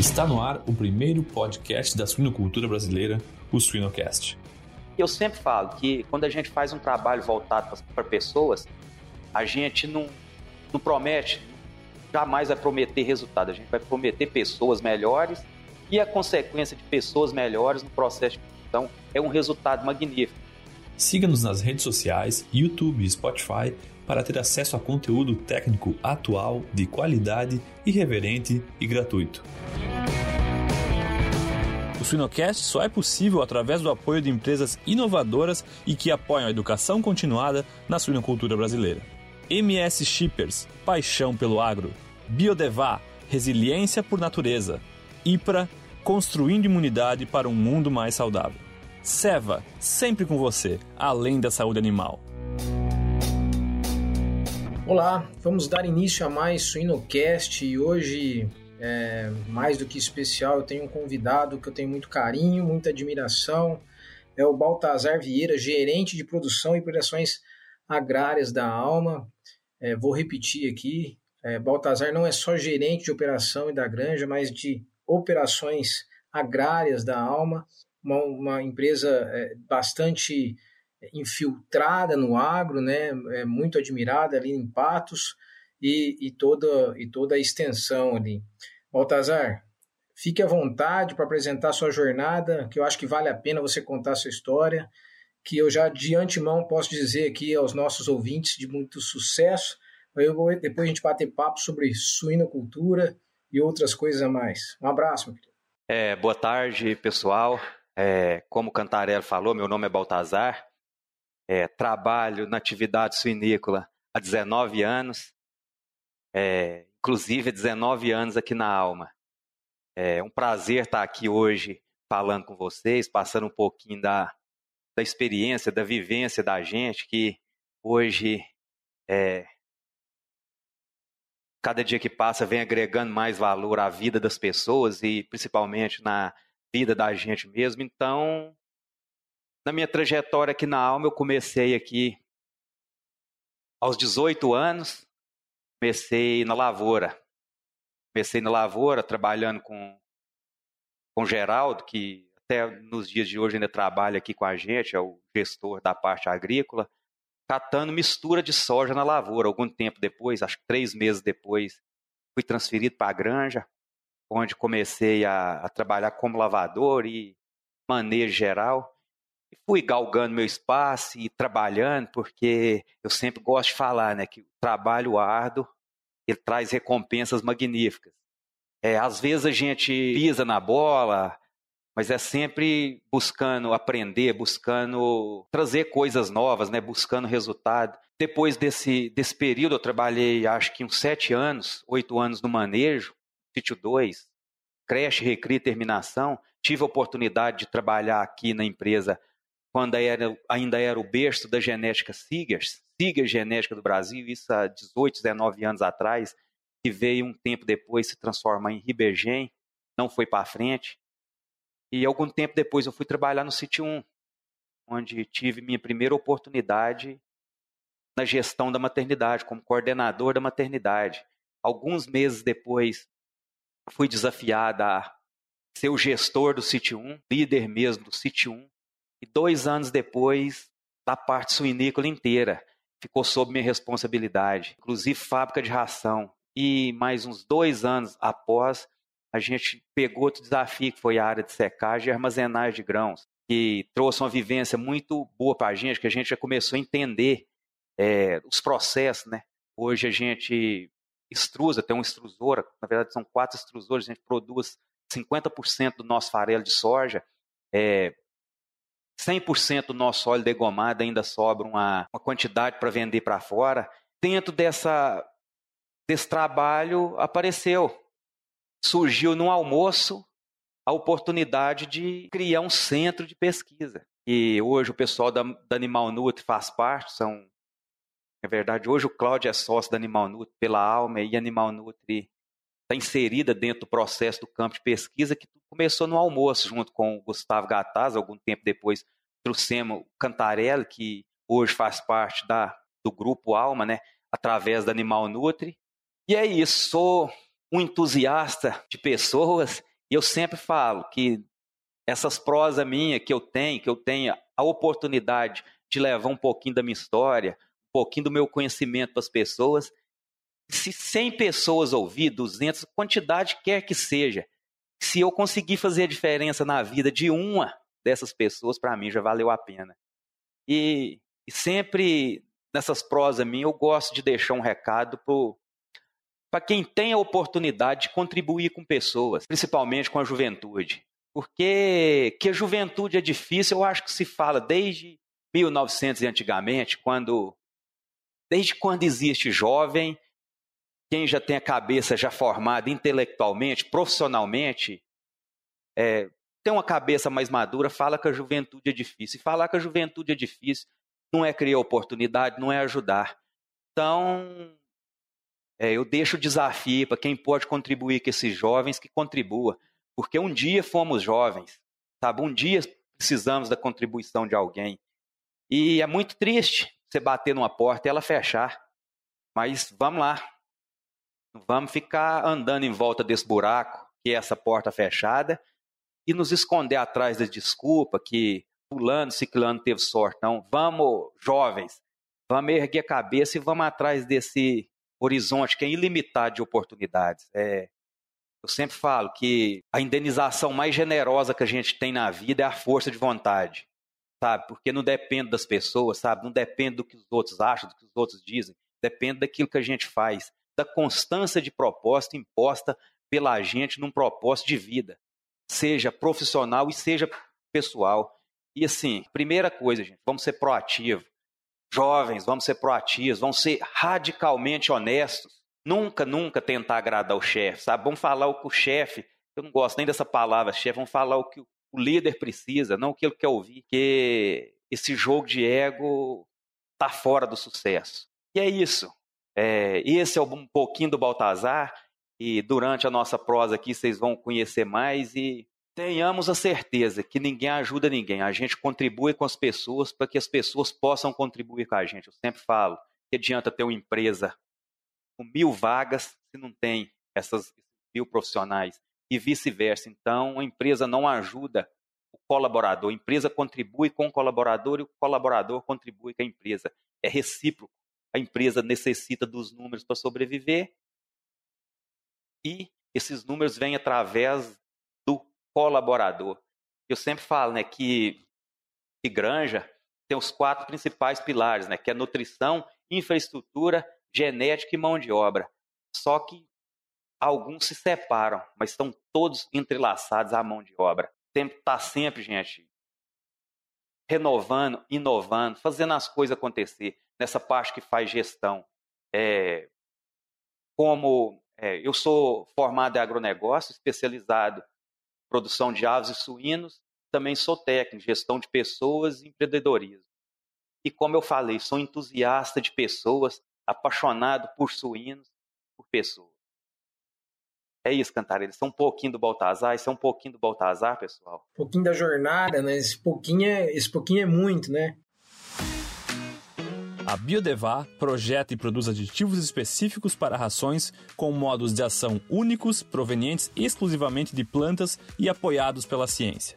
Está no ar o primeiro podcast da suinocultura brasileira, o Suinocast. Eu sempre falo que quando a gente faz um trabalho voltado para pessoas, a gente não, não promete, jamais vai prometer resultado, a gente vai prometer pessoas melhores e a consequência de pessoas melhores no processo de produção é um resultado magnífico. Siga-nos nas redes sociais, YouTube e Spotify para ter acesso a conteúdo técnico atual, de qualidade, irreverente e gratuito. O Suinocast só é possível através do apoio de empresas inovadoras e que apoiam a educação continuada na suinocultura brasileira. MS Shippers, paixão pelo agro. Biodevá, resiliência por natureza. IPRA, construindo imunidade para um mundo mais saudável. Seva, sempre com você, além da saúde animal. Olá, vamos dar início a mais Suinocast e hoje, é, mais do que especial, eu tenho um convidado que eu tenho muito carinho, muita admiração, é o Baltazar Vieira, gerente de produção e operações agrárias da Alma. É, vou repetir aqui, é, Baltazar não é só gerente de operação e da granja, mas de operações agrárias da Alma, uma, uma empresa é, bastante infiltrada no agro, né, é muito admirada ali em Patos e, e, toda, e toda a extensão ali. Baltazar, fique à vontade para apresentar sua jornada, que eu acho que vale a pena você contar sua história, que eu já de antemão posso dizer aqui aos nossos ouvintes de muito sucesso. Eu vou, depois a gente bater papo sobre suinocultura e outras coisas a mais. Um abraço, meu querido. É, boa tarde, pessoal. É, como o Cantarello falou, meu nome é Baltazar é, trabalho na atividade suinícola há 19 anos, é, inclusive 19 anos aqui na Alma. É um prazer estar aqui hoje falando com vocês, passando um pouquinho da, da experiência, da vivência da gente, que hoje, é, cada dia que passa, vem agregando mais valor à vida das pessoas e principalmente na vida da gente mesmo. Então, na minha trajetória aqui na Alma, eu comecei aqui aos 18 anos, comecei na lavoura. Comecei na lavoura, trabalhando com, com Geraldo, que até nos dias de hoje ainda trabalha aqui com a gente, é o gestor da parte agrícola, catando mistura de soja na lavoura. Algum tempo depois, acho que três meses depois, fui transferido para a granja, onde comecei a, a trabalhar como lavador e manejo geral. E fui galgando meu espaço e trabalhando, porque eu sempre gosto de falar, né, que o trabalho árduo, ele traz recompensas magníficas. É, às vezes a gente pisa na bola, mas é sempre buscando aprender, buscando trazer coisas novas, né, buscando resultado. Depois desse, desse período, eu trabalhei acho que uns sete anos, oito anos no manejo, sítio 2, creche, recria e terminação. Tive a oportunidade de trabalhar aqui na empresa quando era, ainda era o berço da genética Sigers, Siga Genética do Brasil, isso há 18, 19 anos atrás, que veio um tempo depois se transformar em Ribergen, não foi para frente. E algum tempo depois eu fui trabalhar no Sítio 1, onde tive minha primeira oportunidade na gestão da maternidade, como coordenador da maternidade. Alguns meses depois, fui desafiada a ser o gestor do Sítio 1, líder mesmo do Sítio 1, e dois anos depois, a parte suinícola inteira ficou sob minha responsabilidade, inclusive fábrica de ração. E mais uns dois anos após, a gente pegou outro desafio, que foi a área de secagem e armazenagem de grãos, que trouxe uma vivência muito boa para a gente, que a gente já começou a entender é, os processos. Né? Hoje a gente extrusa, tem uma extrusora, na verdade são quatro extrusores, a gente produz 50% do nosso farelo de soja, é, 100% do nosso óleo degomado ainda sobra uma, uma quantidade para vender para fora. Dentro dessa, desse trabalho apareceu, surgiu no almoço a oportunidade de criar um centro de pesquisa. E hoje o pessoal da, da Animal Nutri faz parte, são, na verdade, hoje o Cláudio é sócio da Animal Nutri pela Alma e Animal Nutri está inserida dentro do processo do campo de pesquisa que começou no almoço, junto com o Gustavo Gataz, algum tempo depois trouxemos o Cantarelli, que hoje faz parte da, do grupo Alma, né, através da Animal Nutri. E é isso, sou um entusiasta de pessoas E eu sempre falo que essas prosas minhas que eu tenho, que eu tenho a oportunidade de levar um pouquinho da minha história, um pouquinho do meu conhecimento para as pessoas, se 100 pessoas ouvir, 200, quantidade quer que seja, se eu conseguir fazer a diferença na vida de uma dessas pessoas, para mim já valeu a pena. E, e, sempre nessas prosas minhas eu gosto de deixar um recado para quem tem a oportunidade de contribuir com pessoas, principalmente com a juventude. Porque que a juventude é difícil, eu acho que se fala desde 1900 e antigamente, quando desde quando existe jovem, quem já tem a cabeça já formada intelectualmente, profissionalmente, é, tem uma cabeça mais madura, fala que a juventude é difícil. E falar que a juventude é difícil não é criar oportunidade, não é ajudar. Então, é, eu deixo o desafio para quem pode contribuir com esses jovens, que contribua. Porque um dia fomos jovens, sabe? Um dia precisamos da contribuição de alguém. E é muito triste você bater numa porta e ela fechar. Mas vamos lá. Não vamos ficar andando em volta desse buraco, que é essa porta fechada, e nos esconder atrás da desculpa que fulano, ciclano teve sorte. Não, vamos, jovens, vamos erguer a cabeça e vamos atrás desse horizonte que é ilimitado de oportunidades. É, eu sempre falo que a indenização mais generosa que a gente tem na vida é a força de vontade, sabe? Porque não depende das pessoas, sabe? Não depende do que os outros acham, do que os outros dizem. Depende daquilo que a gente faz, da constância de proposta imposta pela gente num propósito de vida, seja profissional e seja pessoal. E assim, primeira coisa, gente, vamos ser proativos. Jovens, vamos ser proativos, vamos ser radicalmente honestos Nunca, nunca tentar agradar o chefe, sabe? Vamos falar o que o chefe, eu não gosto nem dessa palavra chefe, vamos falar o que o líder precisa, não o que ele quer ouvir, que esse jogo de ego está fora do sucesso. E é isso. É, esse é um pouquinho do Baltazar, e durante a nossa prosa aqui vocês vão conhecer mais e tenhamos a certeza que ninguém ajuda ninguém, a gente contribui com as pessoas para que as pessoas possam contribuir com a gente. Eu sempre falo que adianta ter uma empresa com mil vagas se não tem essas mil profissionais e vice-versa. Então, a empresa não ajuda o colaborador, a empresa contribui com o colaborador e o colaborador contribui com a empresa. É recíproco. A empresa necessita dos números para sobreviver e esses números vêm através do colaborador. Eu sempre falo né, que, que granja tem os quatro principais pilares, né, que é nutrição, infraestrutura genética e mão de obra. Só que alguns se separam, mas estão todos entrelaçados à mão de obra. Tem que estar sempre, gente, renovando, inovando, fazendo as coisas acontecer nessa parte que faz gestão. É, como é, eu sou formado em agronegócio, especializado em produção de aves e suínos, também sou técnico gestão de pessoas e empreendedorismo. E como eu falei, sou entusiasta de pessoas, apaixonado por suínos, por pessoas. É isso, Cantarelli. Isso é um pouquinho do Baltazar, isso é um pouquinho do Baltazar, pessoal. Um pouquinho da jornada, né? Esse pouquinho é, esse pouquinho é muito, né? A Biodevá projeta e produz aditivos específicos para rações com modos de ação únicos, provenientes exclusivamente de plantas e apoiados pela ciência.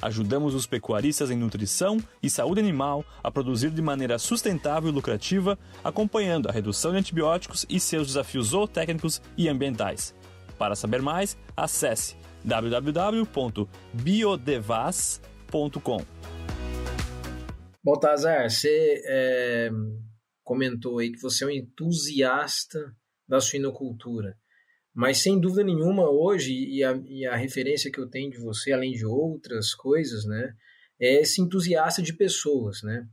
Ajudamos os pecuaristas em nutrição e saúde animal a produzir de maneira sustentável e lucrativa, acompanhando a redução de antibióticos e seus desafios zootécnicos e ambientais. Para saber mais, acesse www.biodevas.com. Baltazar, você é, comentou aí que você é um entusiasta da suinocultura. Mas sem dúvida nenhuma, hoje, e a, e a referência que eu tenho de você, além de outras coisas, né, é esse entusiasta de pessoas, né?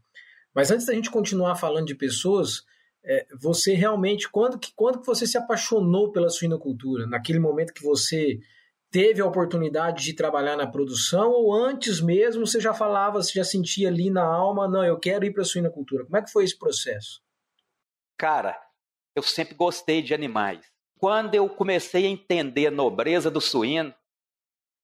Mas antes da gente continuar falando de pessoas, é, você realmente, quando que, quando que você se apaixonou pela suinocultura? Naquele momento que você teve a oportunidade de trabalhar na produção ou antes mesmo você já falava, você já sentia ali na alma, não, eu quero ir para a suinocultura. Como é que foi esse processo? Cara, eu sempre gostei de animais quando eu comecei a entender a nobreza do suíno,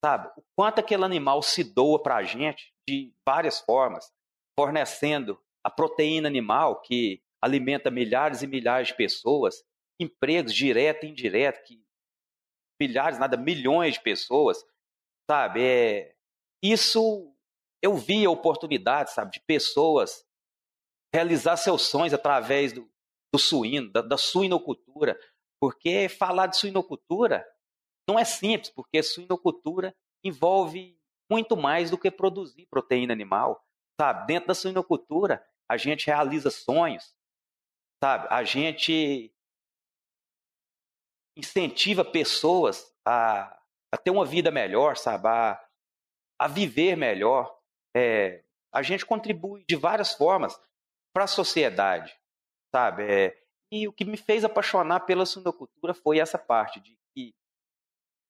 sabe, o quanto aquele animal se doa para a gente de várias formas, fornecendo a proteína animal que alimenta milhares e milhares de pessoas, empregos direto e indireto, que milhares, nada, milhões de pessoas, sabe? É, isso eu via oportunidades, sabe, de pessoas realizar seus sonhos através do, do suíno, da, da suinocultura, porque falar de suinocultura não é simples, porque suinocultura envolve muito mais do que produzir proteína animal, sabe? Dentro da suinocultura, a gente realiza sonhos, sabe? A gente incentiva pessoas a, a ter uma vida melhor, sabe? A, a viver melhor. É, a gente contribui de várias formas para a sociedade, sabe? É, e o que me fez apaixonar pela suinocultura foi essa parte de que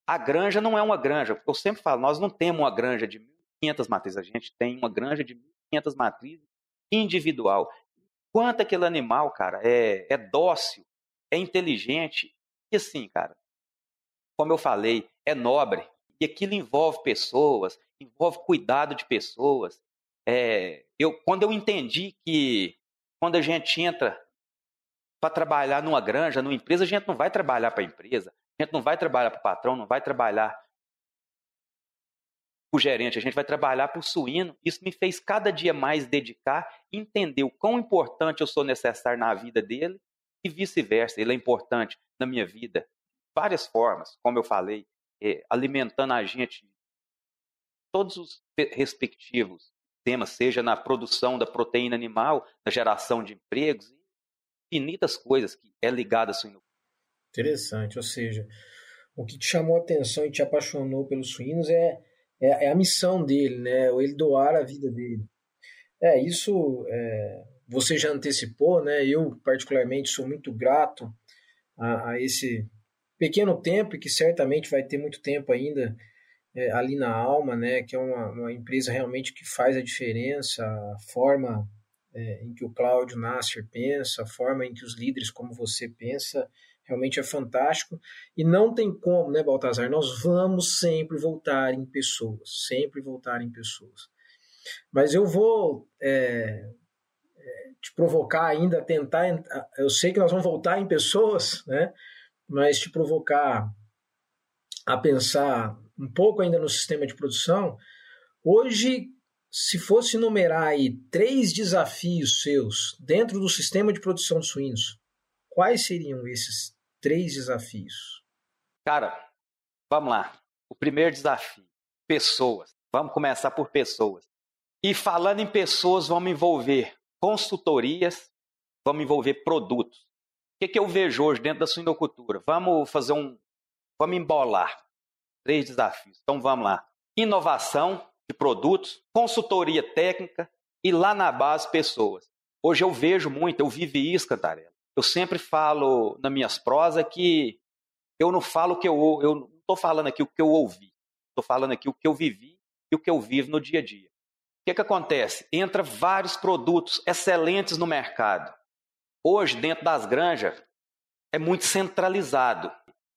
a granja não é uma granja. Eu sempre falo, nós não temos uma granja de 1.500 matrizes, a gente tem uma granja de 1.500 matrizes individual. Quanto aquele animal, cara, é, é dócil, é inteligente. E assim, cara, como eu falei, é nobre. E aquilo envolve pessoas, envolve cuidado de pessoas. É, eu, quando eu entendi que quando a gente entra para trabalhar numa granja, numa empresa, a gente não vai trabalhar para a empresa, a gente não vai trabalhar para o patrão, não vai trabalhar o gerente, a gente vai trabalhar o suíno. Isso me fez cada dia mais dedicar, entender o quão importante eu sou necessário na vida dele e vice-versa. Ele é importante na minha vida de várias formas, como eu falei, é, alimentando a gente todos os respectivos temas, seja na produção da proteína animal, na geração de empregos, infinitas coisas que é ligada à suinocultura. Interessante, ou seja, o que te chamou a atenção e te apaixonou pelos suínos é, é, é a missão dele, né? Ele doar a vida dele. É, isso é, você já antecipou, né? Eu, particularmente, sou muito grato a, a esse pequeno tempo, e que certamente vai ter muito tempo ainda é, ali na Alma, né, que é uma, uma, empresa realmente que faz a diferença, a forma é, em que o Cláudio Nasser pensa, a forma em que os líderes como você pensa, realmente é fantástico. E não tem como, né, Baltazar? Nós vamos sempre voltar em pessoas, sempre voltar em pessoas. Mas eu vou é, é te provocar ainda tentar. Eu sei que nós vamos voltar em pessoas, né? Mas te provocar a pensar um pouco ainda no sistema de produção, hoje, se fosse numerar aí três desafios seus dentro do sistema de produção de suínos, quais seriam esses três desafios? Cara, vamos lá. O primeiro desafio: pessoas. Vamos começar por pessoas. E falando em pessoas, vamos envolver consultorias, vamos envolver produtos. O que, que eu vejo hoje dentro da suinocultura? Vamos fazer um. Vamos embolar. Três desafios. Então vamos lá. Inovação de produtos, consultoria técnica e lá na base pessoas. Hoje eu vejo muito, eu vivi isso, Cantarela. Eu sempre falo nas minhas prosas que eu não falo o que eu eu não estou falando aqui o que eu ouvi. Estou falando aqui o que eu vivi e o que eu vivo no dia a dia. O que, que acontece? Entra vários produtos excelentes no mercado. Hoje, dentro das granjas, é muito centralizado.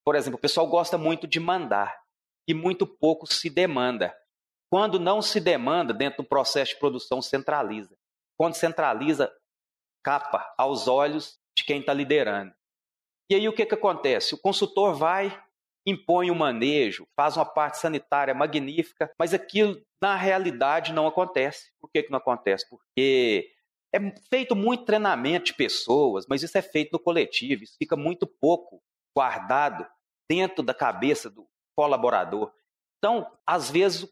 Por exemplo, o pessoal gosta muito de mandar e muito pouco se demanda. Quando não se demanda, dentro do processo de produção, centraliza. Quando centraliza, capa aos olhos de quem está liderando. E aí o que, que acontece? O consultor vai, impõe o um manejo, faz uma parte sanitária magnífica, mas aquilo na realidade não acontece. Por que, que não acontece? Porque é feito muito treinamento de pessoas, mas isso é feito no coletivo, isso fica muito pouco guardado dentro da cabeça do, colaborador. Então, às vezes, o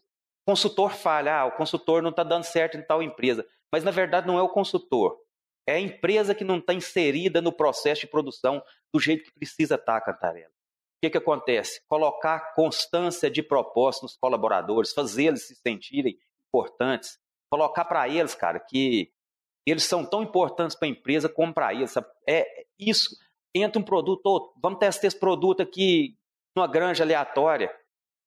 consultor falha, ah, o consultor não está dando certo em tal empresa. Mas, na verdade, não é o consultor. É a empresa que não está inserida no processo de produção do jeito que precisa estar, tá, Cantarela. O que, que acontece? Colocar constância de propósito nos colaboradores, fazer eles se sentirem importantes, colocar para eles, cara, que eles são tão importantes para a empresa como para eles. Sabe? É isso. Entra um produto, vamos testar esse produto aqui numa granja aleatória,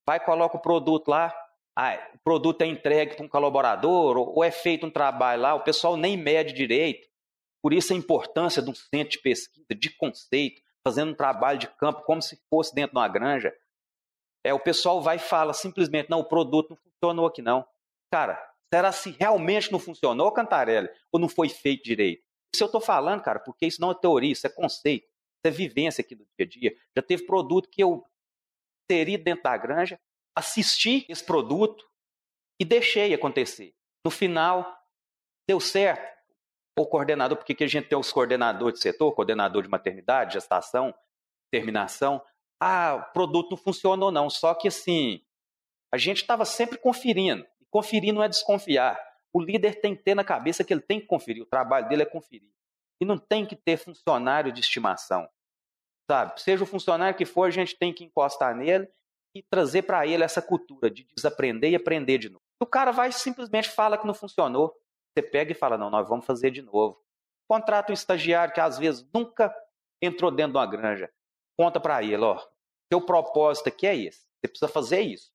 vai coloca o produto lá, ah, o produto é entregue para um colaborador, ou é feito um trabalho lá, o pessoal nem mede direito. Por isso a importância de um centro de pesquisa, de conceito, fazendo um trabalho de campo como se fosse dentro de uma granja. É, o pessoal vai e fala simplesmente, não, o produto não funcionou aqui não. Cara, será se realmente não funcionou, Cantarelli, ou não foi feito direito? Isso eu estou falando, cara, porque isso não é teoria, isso é conceito, isso é vivência aqui do dia a dia. Já teve produto que eu inserido dentro da granja, assisti esse produto e deixei acontecer. No final, deu certo. O coordenador, porque que a gente tem os coordenadores de setor, coordenador de maternidade, gestação, terminação. Ah, o produto não funciona ou não. Só que assim, a gente estava sempre conferindo. E conferir não é desconfiar. O líder tem que ter na cabeça que ele tem que conferir. O trabalho dele é conferir. E não tem que ter funcionário de estimação. Sabe? Seja o funcionário que for, a gente tem que encostar nele e trazer para ele essa cultura de desaprender e aprender de novo. O cara vai simplesmente fala que não funcionou. Você pega e fala: não, nós vamos fazer de novo. Contrata um estagiário que às vezes nunca entrou dentro de uma granja. Conta para ele: ó, seu propósito aqui é esse. Você precisa fazer isso.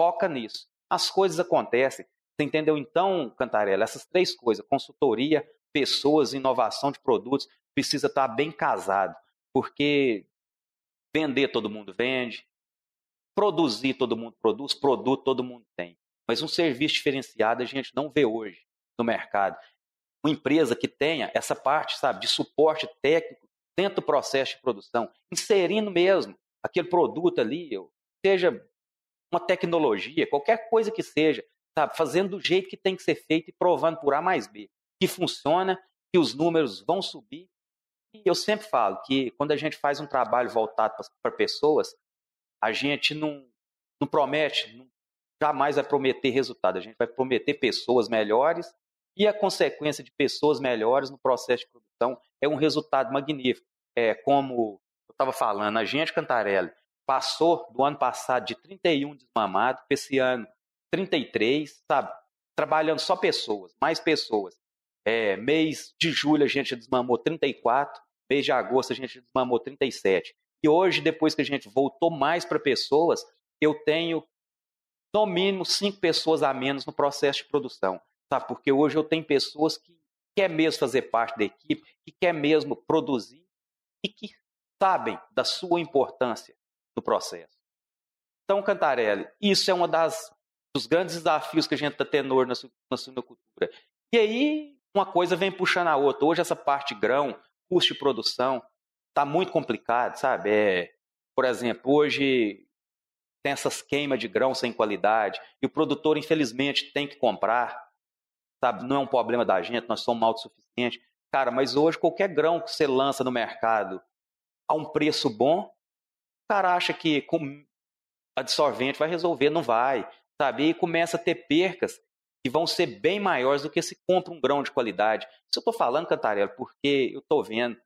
Foca nisso. As coisas acontecem. Você entendeu? Então, Cantarela, essas três coisas: consultoria, pessoas, inovação de produtos, precisa estar bem casado. Porque vender todo mundo vende, produzir todo mundo produz, produto todo mundo tem. Mas um serviço diferenciado a gente não vê hoje no mercado. Uma empresa que tenha essa parte, sabe, de suporte técnico dentro do processo de produção, inserindo mesmo aquele produto ali, seja uma tecnologia, qualquer coisa que seja, sabe, fazendo do jeito que tem que ser feito e provando por A mais B, que funciona, que os números vão subir e eu sempre falo que quando a gente faz um trabalho voltado para pessoas, a gente não, não promete, não, jamais vai prometer resultado. A gente vai prometer pessoas melhores e a consequência de pessoas melhores no processo de produção é um resultado magnífico. É como eu estava falando, a gente, Cantarelli, passou do ano passado de 31 desmamados para esse ano 33, sabe? Trabalhando só pessoas, mais pessoas. É, mês de julho a gente desmamou 34, mês de agosto a gente desmamou 37. E hoje, depois que a gente voltou mais para pessoas, eu tenho no mínimo cinco pessoas a menos no processo de produção. Sabe? Porque hoje eu tenho pessoas que quer mesmo fazer parte da equipe, que quer mesmo produzir e que sabem da sua importância no processo. Então, Cantarelli, isso é um dos grandes desafios que a gente está tendo hoje na, na suinocultura. E aí, uma coisa vem puxando a outra. Hoje, essa parte grão, custo de produção, está muito complicado, sabe? É, por exemplo, hoje tem essas queimas de grão sem qualidade e o produtor, infelizmente, tem que comprar, Não é um problema da gente, nós somos autossuficientes. Cara, mas hoje qualquer grão que você lança no mercado a um preço bom, o cara acha que com absorvente vai resolver, não vai, sabe? E começa a ter percas que vão ser bem maiores do que se compra um grão de qualidade. Isso eu estou falando, Cantarela, porque eu estou vendo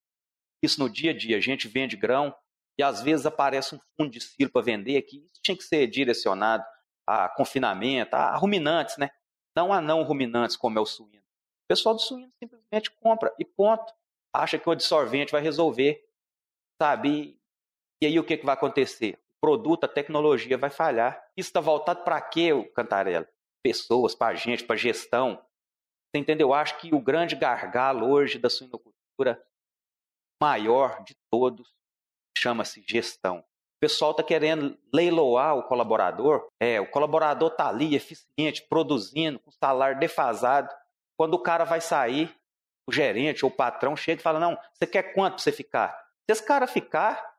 isso no dia a dia. A gente vende grão e às vezes aparece um fundo de silo para vender que isso tinha que ser direcionado a confinamento, a ruminantes, né? Não a não ruminantes como é o suíno. O pessoal do suíno simplesmente compra e ponto. Acha que o absorvente vai resolver, sabe? E aí o que, que vai acontecer? O produto, a tecnologia vai falhar. Isso está voltado para quê, Cantarela? pessoas, para gente, para gestão. Você entendeu? Eu acho que o grande gargalo hoje da suinocultura maior de todos chama-se gestão. O pessoal está querendo leiloar o colaborador. É, o colaborador está ali, eficiente, produzindo, com salário defasado. Quando o cara vai sair, o gerente ou o patrão chega e fala: Não, você quer quanto para você ficar? Se esse cara ficar,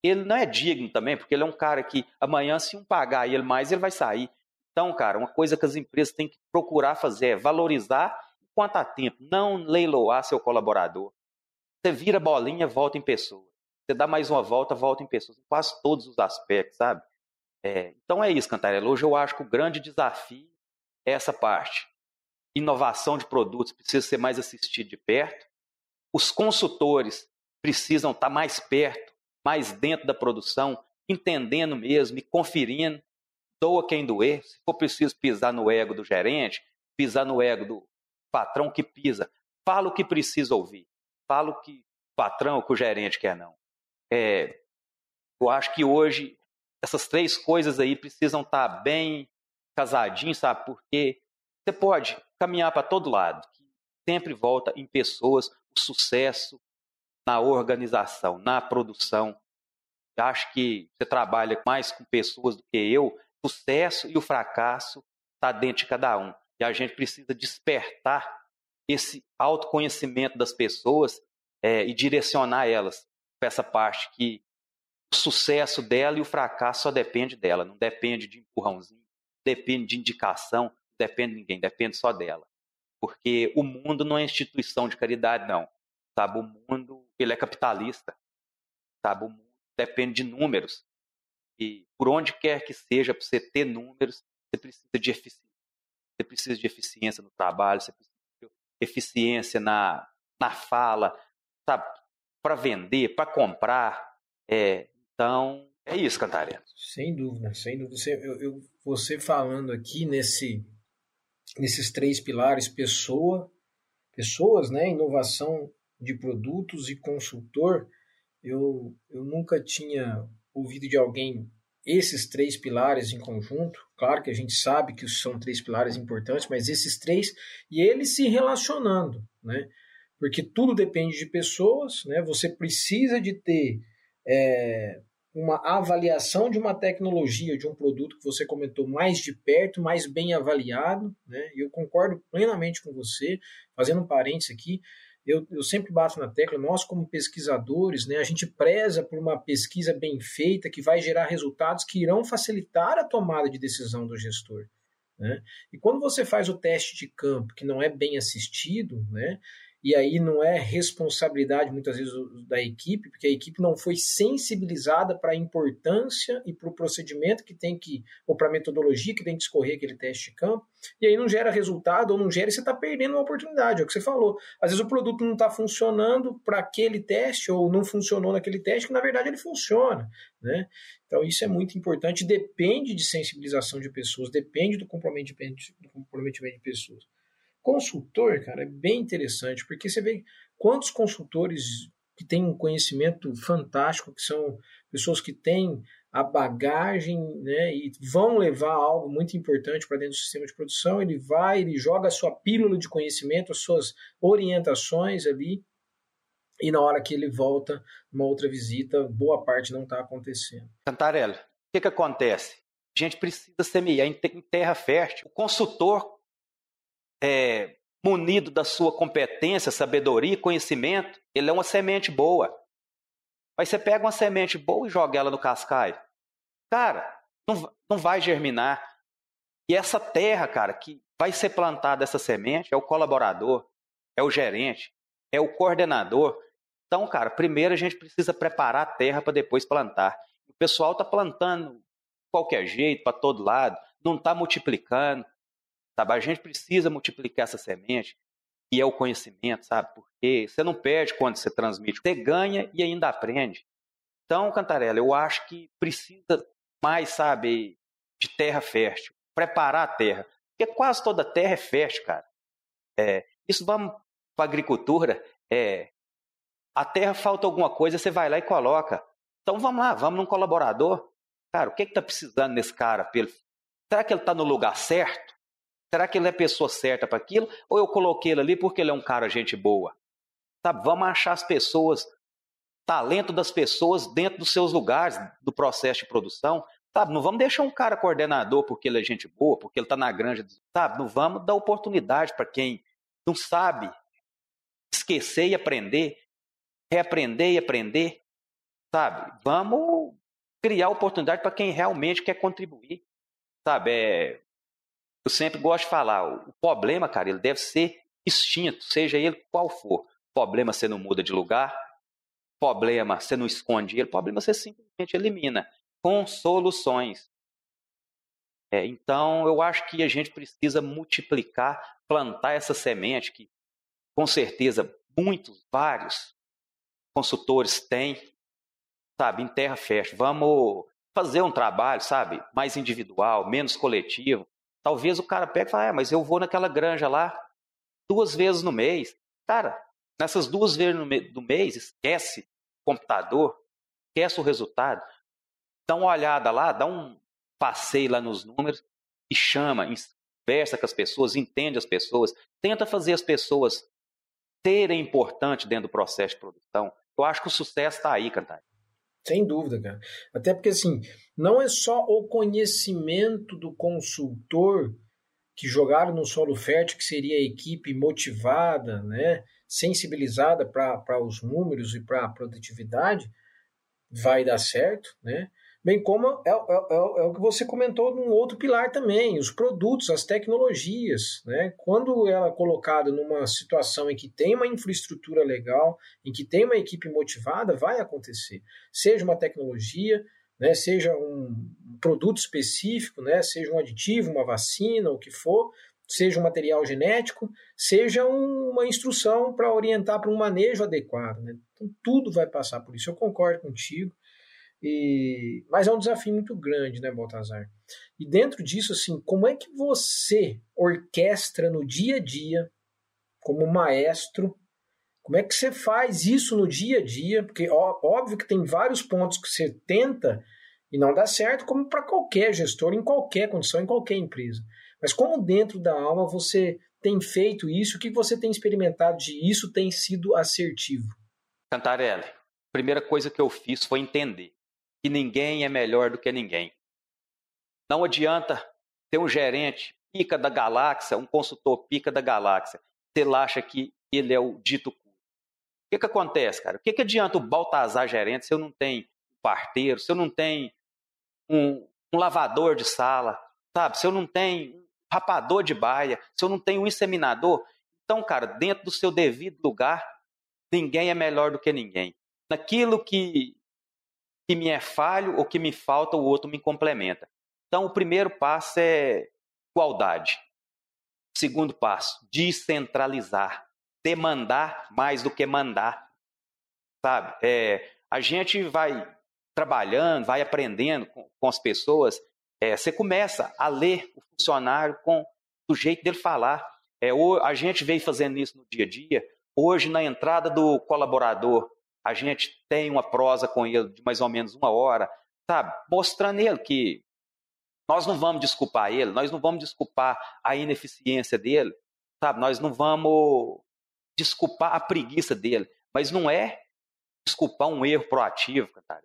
ele não é digno também, porque ele é um cara que amanhã, se um pagar ele mais, ele vai sair. Então, cara, uma coisa que as empresas têm que procurar fazer é valorizar enquanto há tempo, não leiloar seu colaborador. Você vira bolinha, volta em pessoa. Você dá mais uma volta, volta em pessoas, em quase todos os aspectos, sabe? É, então é isso, Cantarela. Hoje eu acho que o grande desafio é essa parte. Inovação de produtos precisa ser mais assistido de perto. Os consultores precisam estar mais perto, mais dentro da produção, entendendo mesmo e conferindo doa quem doer, se for preciso pisar no ego do gerente, pisar no ego do patrão que pisa, fala o que precisa ouvir, fala o que o patrão ou que o gerente quer não. É, eu acho que hoje essas três coisas aí precisam estar bem casadinhas, sabe? Porque você pode caminhar para todo lado, que sempre volta em pessoas o sucesso na organização, na produção. Eu acho que você trabalha mais com pessoas do que eu, sucesso e o fracasso está dentro de cada um. E a gente precisa despertar esse autoconhecimento das pessoas é, e direcionar elas para essa parte que o sucesso dela e o fracasso só depende dela, não depende de empurrãozinho, depende de indicação, depende de ninguém, depende só dela. Porque o mundo não é instituição de caridade, não. Sabe, o mundo ele é capitalista. Sabe, o mundo depende de números. E por onde quer que seja, para você ter números, você precisa de eficiência. Você precisa de eficiência no trabalho, você precisa de eficiência na, na fala, sabe? Para vender, para comprar. É, então, é isso, Cantarena. Sem dúvida, sem dúvida. Você, eu, eu, você falando aqui nesse, nesses três pilares, pessoa, pessoas, né, inovação de produtos e consultor, eu, eu nunca tinha ouvido de alguém esses três pilares em conjunto. Claro que a gente sabe que são três pilares importantes, mas esses três e eles se relacionando, né? Porque tudo depende de pessoas, né? Você precisa de ter é, uma avaliação de uma tecnologia, de um produto que você comentou mais de perto, mais bem avaliado, né? E eu concordo plenamente com você. Fazendo um parênteses aqui, eu, eu sempre bato na tecla, nós como pesquisadores, né, a gente preza por uma pesquisa bem feita que vai gerar resultados que irão facilitar a tomada de decisão do gestor. Né? E quando você faz o teste de campo que não é bem assistido, né, e aí não é responsabilidade muitas vezes da equipe, porque a equipe não foi sensibilizada para a importância e para o procedimento que tem que, ou para a metodologia que tem que escorrer aquele teste de campo, e aí não gera resultado ou não gera e você está perdendo uma oportunidade, é o que você falou. Às vezes o produto não está funcionando para aquele teste ou não funcionou naquele teste, que na verdade ele funciona. Né? Então isso é muito importante, depende de sensibilização de pessoas, depende do comprometimento, do comprometimento de pessoas. Consultor, cara, é bem interessante, porque você vê quantos consultores que têm um conhecimento fantástico, que são pessoas que têm a bagagem né, e vão levar algo muito importante para dentro do sistema de produção, ele vai, ele joga a sua pílula de conhecimento, as suas orientações ali, e na hora que ele volta numa outra visita, boa parte não está acontecendo. Cantarelli, o que, que acontece? A gente precisa semear em terra fértil. O consultor é, munido da sua competência, sabedoria, conhecimento, ele é uma semente boa. Mas você pega uma semente boa e joga ela no cascaio. Cara, não, não vai germinar. E essa terra, cara, que vai ser plantada essa semente é o colaborador, é o gerente, é o coordenador. Então, cara, primeiro a gente precisa preparar a terra para depois plantar. O pessoal está plantando de qualquer jeito, para todo lado, não está multiplicando, Sabe? A gente precisa multiplicar essa semente, que é o conhecimento, sabe? Porque você não perde quando você transmite, você ganha e ainda aprende. Então, Cantarela, eu acho que precisa mais, sabe, de terra fértil, preparar a terra. Porque quase toda terra é fértil, cara. É, isso vamos para a agricultura, é, a terra falta alguma coisa, você vai lá e coloca. Então vamos lá, vamos num colaborador. Cara, o que está precisando nesse cara? Será que ele está no lugar certo? Será que ele é a pessoa certa para aquilo? Ou eu coloquei ele ali porque ele é um cara gente boa? Sabe, vamos achar as pessoas, talento das pessoas dentro dos seus lugares do processo de produção. Sabe, não vamos deixar um cara coordenador porque ele é gente boa, porque ele está na granja. Sabe, não vamos dar oportunidade para quem não sabe esquecer e aprender, reaprender e aprender. Sabe, vamos criar oportunidade para quem realmente quer contribuir. Sabe, é, eu sempre gosto de falar, o problema, cara, ele deve ser extinto, seja ele qual for. Problema você não muda de lugar, problema você não esconde ele, problema você simplesmente elimina com soluções. É, então, eu acho que a gente precisa multiplicar, plantar essa semente que, com certeza, muitos, vários consultores têm, sabe, em terra fértil. Vamos fazer um trabalho, sabe, mais individual, menos coletivo, Talvez o cara pegue e fale, ah, mas eu vou naquela granja lá duas vezes no mês. Cara, nessas duas vezes no mês, esquece o computador, esquece o resultado. Dá uma olhada lá, dá um passeio lá nos números e chama, conversa com as pessoas, entende as pessoas, tenta fazer as pessoas serem importantes dentro do processo de produção. Eu acho que o sucesso está aí, Cantar. Sem dúvida, cara. Até porque, assim, não é só o conhecimento do consultor que jogaram no solo fértil, que seria a equipe motivada, né, sensibilizada para os números e para a produtividade, vai dar certo, né? Bem como é, é, é, é, o que você comentou num outro pilar também, os produtos, as tecnologias. Né? Quando ela é colocada numa situação em que tem uma infraestrutura legal, em que tem uma equipe motivada, vai acontecer. Seja uma tecnologia, né? seja um produto específico, né? seja um aditivo, uma vacina, o que for, seja um material genético, seja uma instrução para orientar para um manejo adequado. Né? Então, tudo vai passar por isso. Eu concordo contigo. E... Mas é um desafio muito grande, né, Baltazar? E dentro disso, assim, como é que você orquestra no dia a dia, como maestro, como é que você faz isso no dia a dia? Porque ó, óbvio que tem vários pontos que você tenta e não dá certo, como para qualquer gestor, em qualquer condição, em qualquer empresa. Mas como dentro da alma você tem feito isso? O que você tem experimentado de isso tem sido assertivo? Cantarelli, a primeira coisa que eu fiz foi entender que ninguém é melhor do que ninguém. Não adianta ter um gerente pica da galáxia, um consultor pica da galáxia. Você acha que ele é o dito cu. O que, que acontece, cara? O que, que adianta o Baltazar gerente se eu não tenho um parteiro, se eu não tenho um, um lavador de sala, sabe? Se eu não tenho um rapador de baia, se eu não tenho um inseminador. Então, cara, dentro do seu devido lugar, ninguém é melhor do que ninguém. Naquilo que que me é falho ou que me falta, o outro me complementa. Então, o primeiro passo é igualdade. Segundo passo, descentralizar. Demandar mais do que mandar. Sabe? É, a gente vai trabalhando, vai aprendendo com, com as pessoas. É, você começa a ler o funcionário com o jeito dele falar. É, a gente veio fazendo isso no dia a dia. Hoje, na entrada do colaborador, a gente tem uma prosa com ele de mais ou menos uma hora, sabe? Mostrando ele que nós não vamos desculpar ele, nós não vamos desculpar a ineficiência dele, sabe? Nós não vamos desculpar a preguiça dele, mas não é desculpar um erro proativo, cara,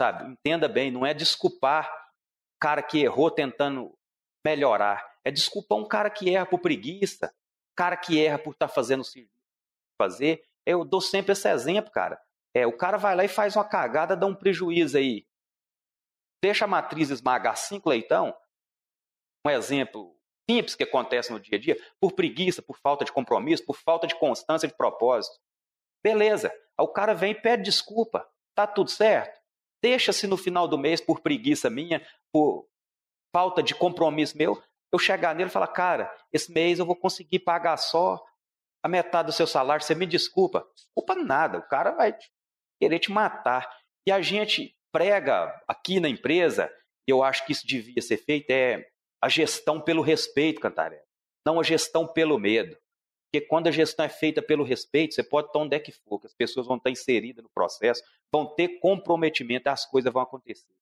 sabe? Entenda bem, não é desculpar o cara que errou tentando melhorar, é desculpar um cara que erra por preguiça, cara que erra por estar tá fazendo o serviço fazer. Eu dou sempre esse exemplo, cara. É, o cara vai lá e faz uma cagada, dá um prejuízo aí. Deixa a matriz esmagar cinco leitão. Um exemplo simples que acontece no dia a dia, por preguiça, por falta de compromisso, por falta de constância de propósito. Beleza. Aí o cara vem e pede desculpa. Tá tudo certo? Deixa-se no final do mês, por preguiça minha, por falta de compromisso meu, eu chegar nele e falar, cara, esse mês eu vou conseguir pagar só a metade do seu salário, você me desculpa. Desculpa nada, o cara vai querer te matar. E a gente prega aqui na empresa, eu acho que isso devia ser feito, é a gestão pelo respeito, Cantarela. Não a gestão pelo medo. Porque quando a gestão é feita pelo respeito, você pode estar onde é que for, que as pessoas vão estar inseridas no processo, vão ter comprometimento as coisas vão acontecer.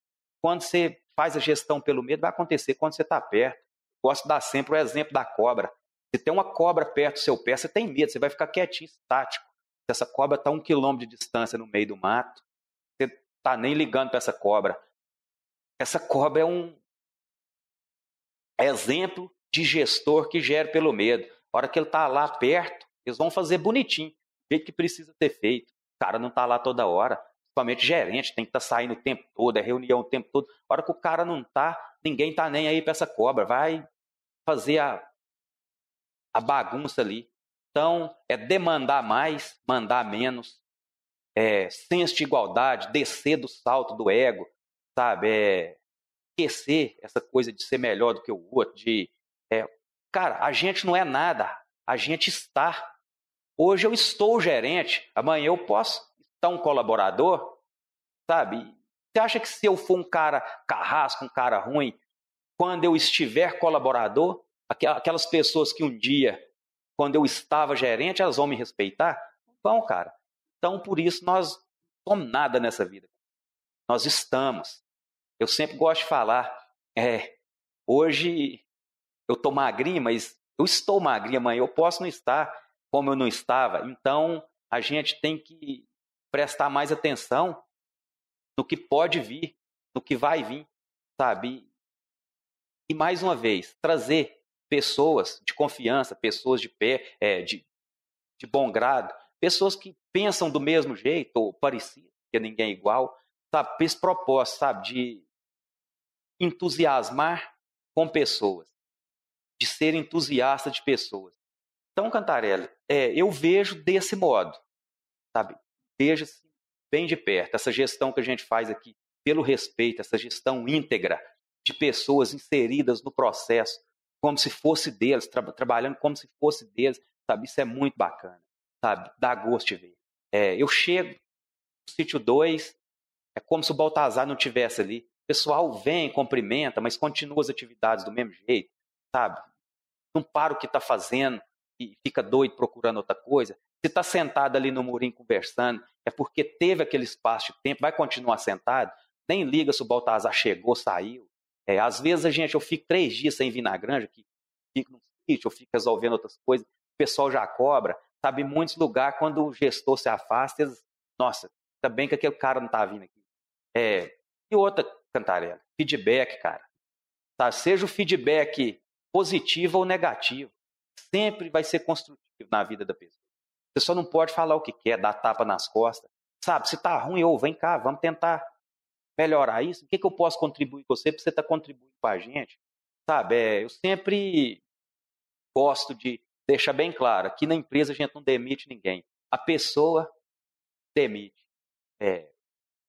Quando você faz a gestão pelo medo, vai acontecer quando você está perto. Gosto de dar sempre o exemplo da cobra. Se tem uma cobra perto do seu pé, você tem medo, você vai ficar quietinho, estático essa cobra está um quilômetro de distância no meio do mato, você está nem ligando para essa cobra. Essa cobra é um exemplo de gestor que gera pelo medo. A hora que ele está lá perto, eles vão fazer bonitinho, do jeito que precisa ser feito. O cara não está lá toda hora. Principalmente gerente, tem que estar tá saindo o tempo todo, é reunião o tempo todo. A hora que o cara não está, ninguém está nem aí para essa cobra. Vai fazer a, a bagunça ali. Então, é demandar mais, mandar menos, é, senso de igualdade, descer do salto do ego, sabe? É, esquecer essa coisa de ser melhor do que o outro, de. É, cara, a gente não é nada, a gente está. Hoje eu estou gerente, amanhã eu posso estar um colaborador, sabe? Você acha que se eu for um cara carrasco, um cara ruim, quando eu estiver colaborador, aquelas pessoas que um dia quando eu estava gerente, elas vão me respeitar? Vão, cara. Então, por isso, nós não somos nada nessa vida. Nós estamos. Eu sempre gosto de falar, é, hoje eu estou magrinho, mas eu estou magrinho amanhã, eu posso não estar como eu não estava. Então, a gente tem que prestar mais atenção no que pode vir, no que vai vir, sabe? E mais uma vez, trazer pessoas de confiança, pessoas de pé, é, de, de bom grado, pessoas que pensam do mesmo jeito ou parecido, que ninguém é igual, sabe, esse propósito, sabe, de entusiasmar com pessoas, de ser entusiasta de pessoas. Então, Cantarelli, é, eu vejo desse modo, sabe? Vejo assim, bem de perto essa gestão que a gente faz aqui, pelo respeito, essa gestão íntegra de pessoas inseridas no processo, como se fosse deles, tra trabalhando como se fosse deles, sabe? Isso é muito bacana, sabe? Dá gosto de ver. É, eu chego no sítio 2, é como se o Baltazar não tivesse ali. O pessoal vem, cumprimenta, mas continua as atividades do mesmo jeito, sabe? Não para o que está fazendo e fica doido procurando outra coisa. Se está sentado ali no murinho conversando, é porque teve aquele espaço de tempo, vai continuar sentado, nem liga se o Baltazar chegou, saiu. É, às vezes a gente, eu fico três dias sem vir na granja, que fico no sítio, eu fico resolvendo outras coisas, o pessoal já cobra. Sabe, em muitos lugares, quando o gestor se afasta, eles, nossa, ainda bem que aquele cara não está vindo aqui. É, e outra, Cantarela, feedback, cara. Tá? Seja o feedback positivo ou negativo, sempre vai ser construtivo na vida da pessoa. Você só não pode falar o que quer, dar tapa nas costas. Sabe, se tá ruim, ou vem cá, vamos tentar melhorar isso. O que, que eu posso contribuir com você para você estar tá contribuindo com a gente? Sabe, é, eu sempre gosto de deixar bem claro, aqui na empresa a gente não demite ninguém. A pessoa demite. É,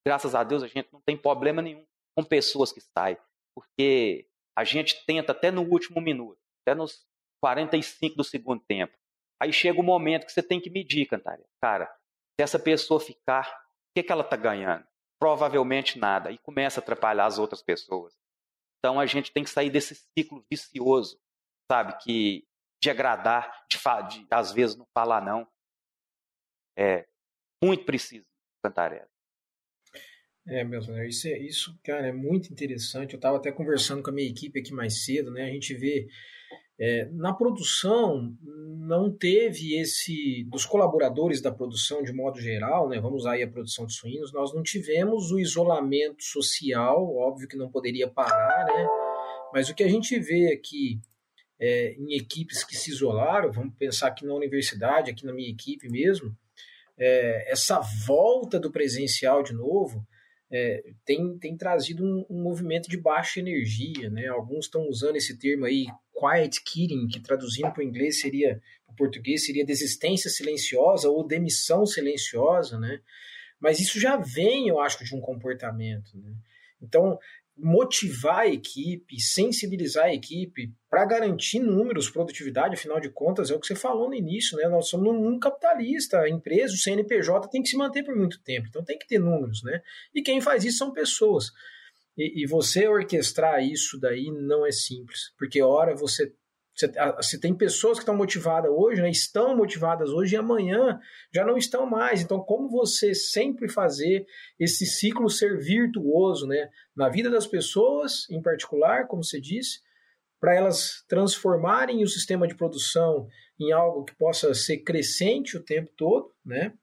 graças a Deus a gente não tem problema nenhum com pessoas que saem, porque a gente tenta até no último minuto, até nos 45 do segundo tempo. Aí chega o momento que você tem que medir, Cantaré. Cara, se essa pessoa ficar, o que, que ela está ganhando? Provavelmente nada. E começa a atrapalhar as outras pessoas. Então a gente tem que sair desse ciclo vicioso, sabe? Que de agradar, de, de às vezes não falar não. É muito preciso, Cantarela. É, meu isso, é, isso, cara, é muito interessante. Eu estava até conversando com a minha equipe aqui mais cedo, né? A gente vê é, na produção não teve esse dos colaboradores da produção de modo geral, né? Vamos aí a produção de suínos, nós não tivemos o isolamento social, óbvio que não poderia parar, né? Mas o que a gente vê aqui é, em equipes que se isolaram, vamos pensar aqui na universidade, aqui na minha equipe mesmo, é, essa volta do presencial de novo é, tem, tem trazido um, um, movimento de baixa energia, né? Alguns estão usando esse termo aí, quiet quitting, que traduzindo para o inglês seria, para o português seria desistência silenciosa ou demissão silenciosa, né? Mas isso já vem, eu acho, de um comportamento, né? Então, motivar a equipe, sensibilizar a equipe para garantir números, produtividade, afinal de contas, é o que você falou no início, né? Nós somos um capitalista, a empresa, o CNPJ tem que se manter por muito tempo, então tem que ter números, né? E quem faz isso são pessoas. E, e você orquestrar isso daí não é simples, porque hora você você, você, tem pessoas que estão motivadas hoje, né, estão motivadas hoje e amanhã já não estão mais. Então, como você sempre fazer esse ciclo ser virtuoso né, na vida das pessoas, em particular, como você disse, para elas transformarem o sistema de produção em algo que possa ser crescente o tempo todo, né?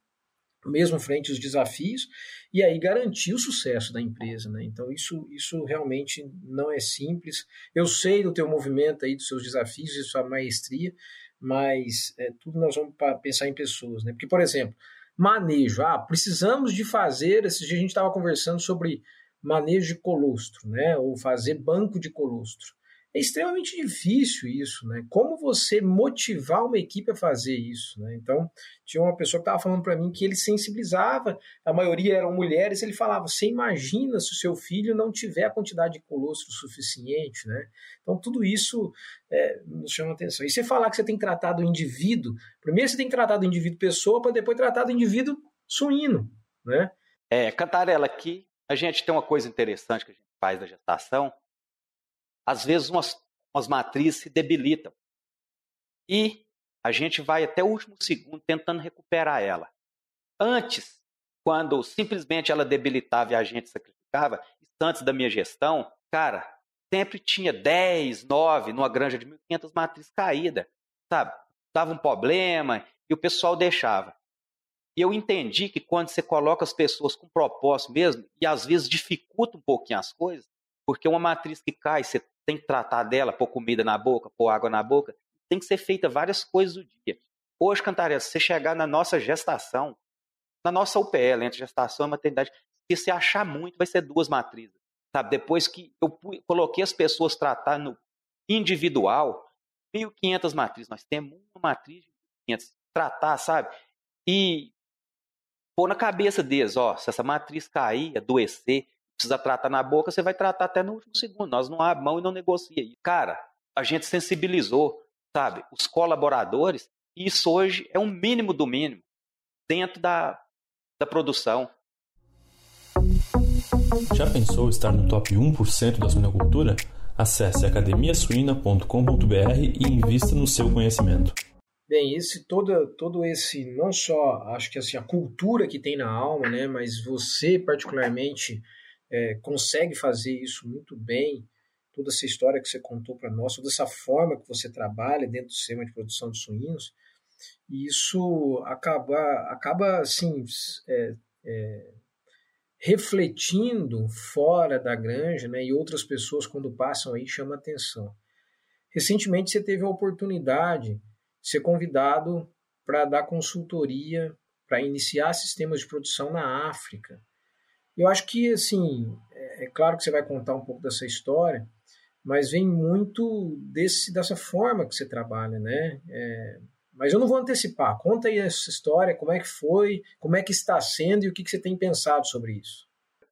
mesmo frente aos desafios, e aí garantir o sucesso da empresa. Né? Então, isso, isso realmente não é simples. Eu sei do teu movimento aí, dos seus desafios e sua maestria, mas é, tudo nós vamos pensar em pessoas. Né? Porque, por exemplo, manejo. Ah, precisamos de fazer. Esse dia a gente estava conversando sobre manejo de colostro, né? ou fazer banco de colostro. É extremamente difícil isso, né? Como você motivar uma equipe a fazer isso, né? Então, tinha uma pessoa que estava falando para mim que ele sensibilizava, a maioria eram mulheres, ele falava: você imagina se o seu filho não tiver a quantidade de colostro suficiente, né? Então, tudo isso é, nos chama atenção. E você falar que você tem que tratar do indivíduo, primeiro você tem que tratar do indivíduo pessoa, para depois tratar do indivíduo suíno, né? É, Cantarela, aqui a gente tem uma coisa interessante que a gente faz da gestação, às vezes umas, umas matrizes se debilitam. E a gente vai até o último segundo tentando recuperar ela. Antes, quando simplesmente ela debilitava e a gente sacrificava, antes da minha gestão, cara, sempre tinha 10, 9 numa granja de 1.500 matrizes caídas, sabe? Dava um problema e o pessoal deixava. E eu entendi que quando você coloca as pessoas com propósito mesmo, e às vezes dificulta um pouquinho as coisas, porque uma matriz que cai, você tem que tratar dela, pôr comida na boca, pôr água na boca, tem que ser feita várias coisas do dia. Hoje, Cantarela, se você chegar na nossa gestação, na nossa UPL, entre gestação e maternidade, se achar muito, vai ser duas matrizes. Sabe? Depois que eu coloquei as pessoas tratar no individual, 1.500 matrizes. Nós temos uma matriz de 500. Tratar, sabe? E pôr na cabeça deles, ó, se essa matriz cair, adoecer, precisa tratar na boca, você vai tratar até no último segundo. Nós não abrimos mão e não negocia. E, cara, a gente sensibilizou, sabe, os colaboradores, e isso hoje é um mínimo do mínimo dentro da, da produção. Já pensou estar no top 1% da suinocultura? Acesse academiasuina.com.br e invista no seu conhecimento. Bem, esse todo, todo esse, não só acho que assim, a cultura que tem na alma, né, mas você particularmente é, consegue fazer isso muito bem, toda essa história que você contou para nós, toda essa forma que você trabalha dentro do sistema de produção de suínos, e isso acaba, acaba assim, é, é, refletindo fora da granja, né, e outras pessoas quando passam aí chama atenção. Recentemente você teve a oportunidade de ser convidado para dar consultoria para iniciar sistemas de produção na África. Eu acho que assim, é, é claro que você vai contar um pouco dessa história, mas vem muito desse dessa forma que você trabalha, né? É, mas eu não vou antecipar. Conta aí essa história, como é que foi, como é que está sendo e o que, que você tem pensado sobre isso.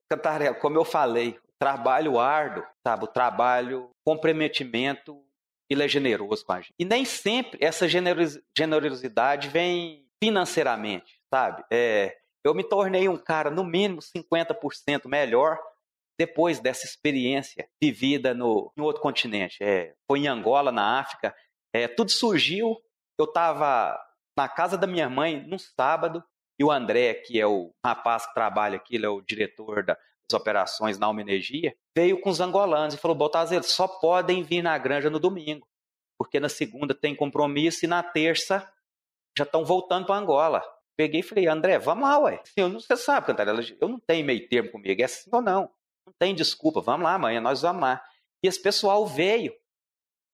Cantarela, como eu falei, trabalho árduo, sabe? O trabalho, comprometimento, ele é generoso com a gente. E nem sempre essa generosidade vem financeiramente, sabe? É, eu me tornei um cara, no mínimo, 50% melhor depois dessa experiência vivida no, no outro continente. É, foi em Angola, na África. É, tudo surgiu eu estava na casa da minha mãe num sábado e o André, que é o rapaz que trabalha aqui, ele é o diretor das operações na Alma Energia, veio com os angolanos e falou: Baltazar, só podem vir na granja no domingo, porque na segunda tem compromisso e na terça já estão voltando para Angola. Peguei e falei: André, vamos lá, ué. Assim, você sabe, Cantarela, eu não tenho meio termo comigo, é assim ou não. Não tem desculpa, vamos lá amanhã, nós vamos lá. E esse pessoal veio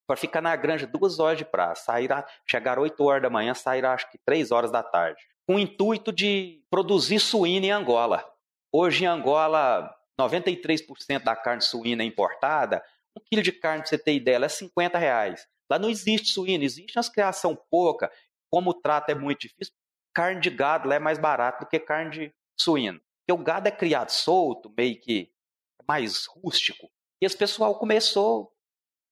para ficar na granja duas horas de prazo. Sair, chegar 8 horas da manhã, sair acho que 3 horas da tarde. Com o intuito de produzir suína em Angola. Hoje em Angola, 93% da carne suína é importada. Um quilo de carne, para você ter ideia, é 50 reais. Lá não existe suína, existe uma criação pouca. Como o trato é muito difícil, carne de gado lá é mais barato do que carne de suína. Porque o gado é criado solto, meio que mais rústico. E esse pessoal começou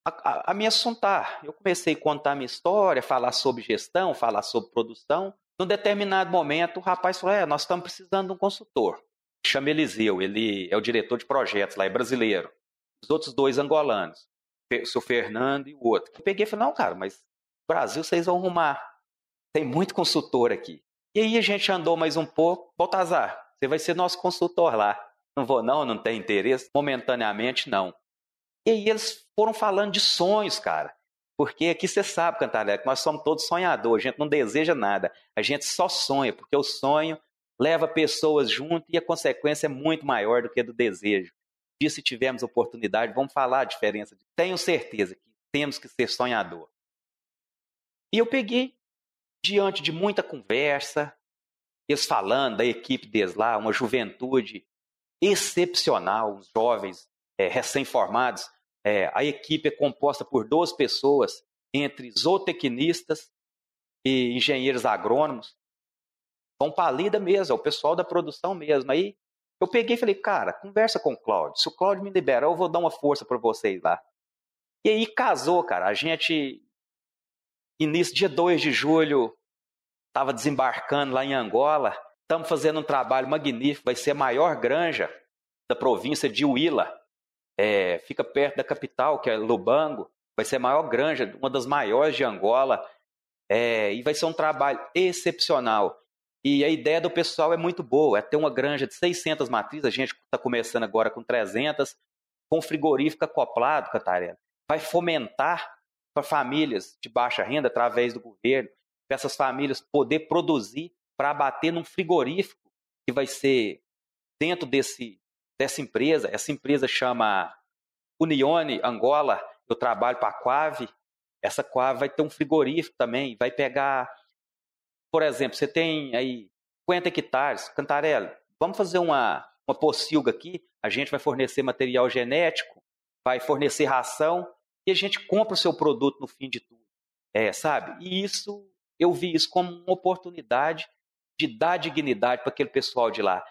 a, a, me assuntar. Eu comecei a contar a minha história, falar sobre gestão, falar sobre produção. Num determinado momento, o rapaz falou: É, nós estamos precisando de um consultor. Chama Eliseu, ele é o diretor de projetos lá, é brasileiro. Os outros dois angolanos, o seu Fernando e o outro. Eu peguei e falei: Não, cara, mas Brasil vocês vão arrumar. Tem muito consultor aqui. E aí a gente andou mais um pouco. Baltazar, você vai ser nosso consultor lá. Não vou, não, não tem interesse. Momentaneamente, não. E aí eles foram falando de sonhos, cara. Porque aqui você sabe, Cantaré, que nós somos todos sonhadores, a gente não deseja nada, a gente só sonha, porque o sonho leva pessoas junto e a consequência é muito maior do que a do desejo. E se tivermos oportunidade, vamos falar a diferença. Tenho certeza que temos que ser sonhador. E eu peguei, diante de muita conversa, eles falando da equipe deles lá, uma juventude excepcional, os jovens é, recém-formados, é, a equipe é composta por duas pessoas, entre zootecnistas e engenheiros agrônomos. Vão para a lida mesmo, é o pessoal da produção mesmo. Aí eu peguei e falei, cara, conversa com o Cláudio. Se o Cláudio me liberar, eu vou dar uma força para vocês lá. E aí casou, cara. A gente, início, dia 2 de julho, estava desembarcando lá em Angola. Estamos fazendo um trabalho magnífico, vai ser a maior granja da província de Huila é, fica perto da capital, que é Lubango, vai ser a maior granja, uma das maiores de Angola, é, e vai ser um trabalho excepcional. E a ideia do pessoal é muito boa, é ter uma granja de 600 matrizes, a gente está começando agora com 300, com frigorífico acoplado, Catarina. Vai fomentar para famílias de baixa renda, através do governo, para essas famílias poder produzir para abater num frigorífico que vai ser dentro desse dessa empresa. Essa empresa chama Unione Angola. Eu trabalho para a Quave. Essa Quave vai ter um frigorífico também. Vai pegar, por exemplo, você tem aí 50 hectares. Cantarelli, vamos fazer uma, uma pocilga aqui, a gente vai fornecer material genético, vai fornecer ração e a gente compra o seu produto no fim de tudo. É, sabe? E isso, eu vi isso como uma oportunidade de dar dignidade para aquele pessoal de lá.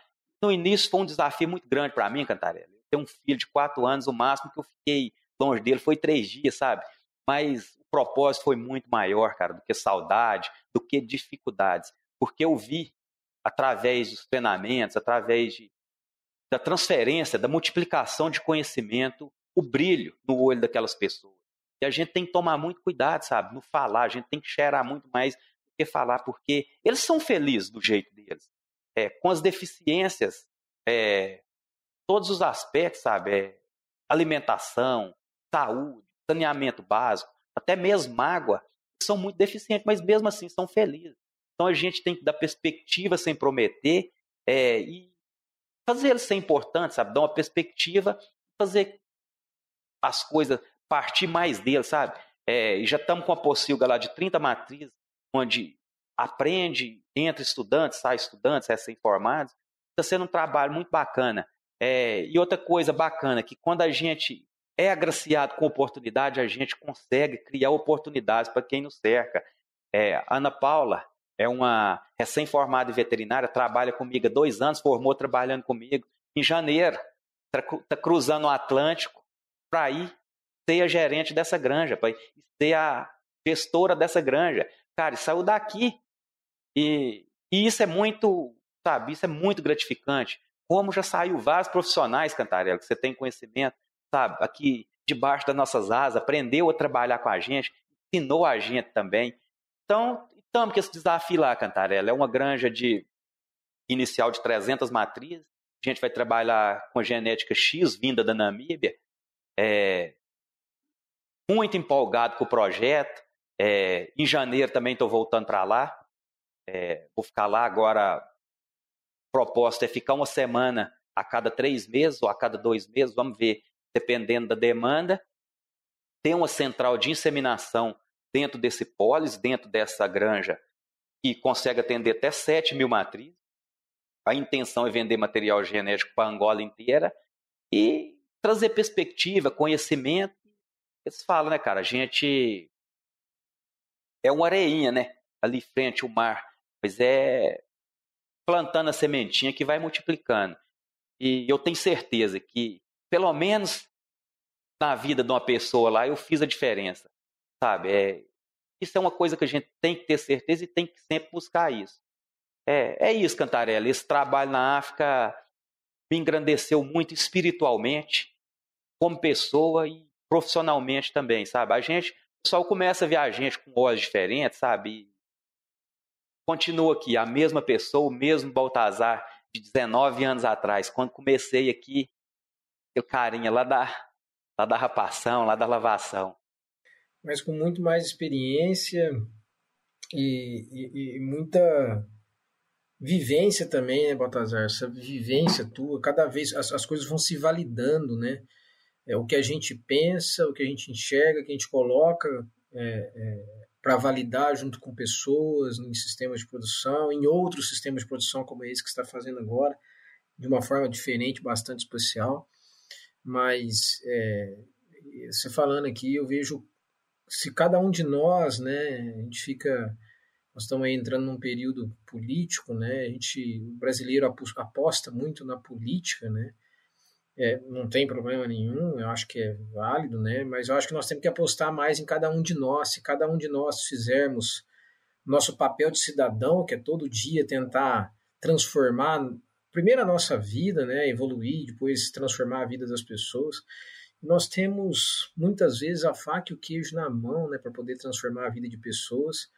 No início foi um desafio muito grande para mim, Cantarela. Eu tenho um filho de quatro anos, o máximo que eu fiquei longe dele foi três dias, sabe? Mas o propósito foi muito maior, cara, do que saudade, do que dificuldades. Porque eu vi, através dos treinamentos, através de, da transferência, da multiplicação de conhecimento, o brilho no olho daquelas pessoas. E a gente tem que tomar muito cuidado, sabe? No falar, a gente tem que cheirar muito mais do que falar, porque eles são felizes do jeito deles. É, com as deficiências, é, todos os aspectos, sabe? É, alimentação, saúde, saneamento básico, até mesmo água, são muito deficientes, mas mesmo assim são felizes. Então a gente tem que dar perspectiva sem prometer é, e fazer eles ser importantes, sabe? Dar uma perspectiva, fazer as coisas partir mais deles, sabe? É, já estamos com a pocilga lá de 30 matrizes, onde aprende, entra estudantes, sai estudantes, recém-formados. Está sendo um trabalho muito bacana. É, e outra coisa bacana, que quando a gente é agraciado com oportunidade, a gente consegue criar oportunidades para quem nos cerca. É, Ana Paula é uma recém-formada veterinária, trabalha comigo há dois anos, formou trabalhando comigo. Em janeiro, está cruzando o Atlântico para ir ser a gerente dessa granja, para ser a gestora dessa granja. Cara, saiu daqui. E, e isso é muito, sabe, isso é muito gratificante. Como já saiu vários profissionais, Cantarela, que você tem conhecimento, sabe, aqui debaixo das nossas asas, aprendeu a trabalhar com a gente, ensinou a gente também. Então, estamos com esse desafio lá, Cantarela. É uma granja de inicial de 300 matrizes. A gente vai trabalhar com genética X vinda da Namíbia. É, muito empolgado com o projeto. É, em janeiro também estou voltando para lá. É, vou ficar lá agora. A proposta é ficar uma semana a cada três meses ou a cada dois meses, vamos ver, dependendo da demanda. Tem uma central de inseminação dentro desse polis, dentro dessa granja, que consegue atender até 7 mil matrizes. A intenção é vender material genético para Angola inteira e trazer perspectiva, conhecimento eles falam, né, cara? A gente é uma areinha, né? Ali frente ao mar. Mas é plantando a sementinha que vai multiplicando. E eu tenho certeza que, pelo menos na vida de uma pessoa lá, eu fiz a diferença. Sabe? É, isso é uma coisa que a gente tem que ter certeza e tem que sempre buscar isso. É, é isso, Cantarela. Esse trabalho na África me engrandeceu muito espiritualmente, como pessoa e profissionalmente também, sabe? A gente, o pessoal começa a ver a gente com olhos diferentes, sabe? E continua aqui, a mesma pessoa, o mesmo Baltazar de 19 anos atrás, quando comecei aqui, eu carinha lá da, lá da rapação, lá da lavação. Mas com muito mais experiência e, e, e muita vivência também, né, Baltazar? Essa vivência tua, cada vez as, as coisas vão se validando, né? É, o que a gente pensa, o que a gente enxerga, o que a gente coloca é, é, para validar junto com pessoas em sistemas de produção, em outros sistemas de produção como esse que está fazendo agora, de uma forma diferente, bastante especial. Mas é, você falando aqui, eu vejo se cada um de nós, né, a gente fica nós estamos aí entrando num período político, né? A gente, o brasileiro aposta muito na política, né? É, não tem problema nenhum, eu acho que é válido, né? Mas eu acho que nós temos que apostar mais em cada um de nós. Se cada um de nós fizermos nosso papel de cidadão, que é todo dia tentar transformar primeiro a nossa vida, né? Evoluir, depois transformar a vida das pessoas. Nós temos muitas vezes a faca e o queijo na mão, né? Para poder transformar a vida de pessoas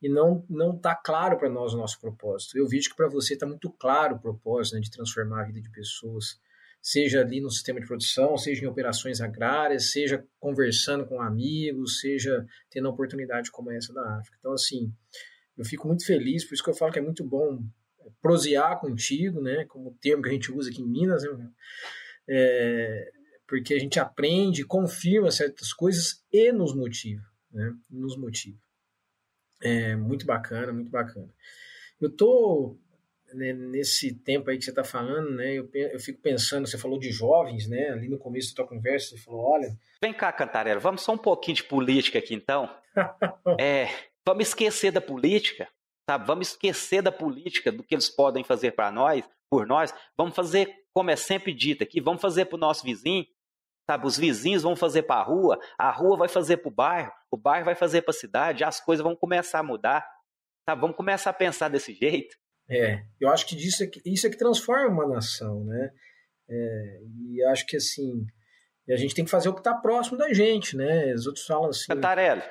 e não não está claro para nós o nosso propósito. Eu vejo que para você está muito claro o propósito né, de transformar a vida de pessoas seja ali no sistema de produção, seja em operações agrárias, seja conversando com amigos, seja tendo oportunidade como essa da África. Então, assim, eu fico muito feliz, por isso que eu falo que é muito bom prosear contigo, né, como o termo que a gente usa aqui em Minas, né, é, porque a gente aprende, confirma certas coisas e nos motiva, né, nos motiva. É muito bacana, muito bacana. Eu tô né, nesse tempo aí que você está falando, né, eu, eu fico pensando, você falou de jovens, né, ali no começo da tua conversa, você falou, olha... Vem cá, Cantarela, vamos só um pouquinho de política aqui, então. é, vamos esquecer da política, sabe? Vamos esquecer da política, do que eles podem fazer para nós, por nós. Vamos fazer, como é sempre dito aqui, vamos fazer para o nosso vizinho, sabe? Os vizinhos vão fazer para a rua, a rua vai fazer para o bairro, o bairro vai fazer para a cidade, as coisas vão começar a mudar, sabe? Vamos começar a pensar desse jeito. É, eu acho que disso é que, isso é que transforma uma nação, né? É, e acho que assim, a gente tem que fazer o que está próximo da gente, né? Os outros falam assim. Cantarelli, o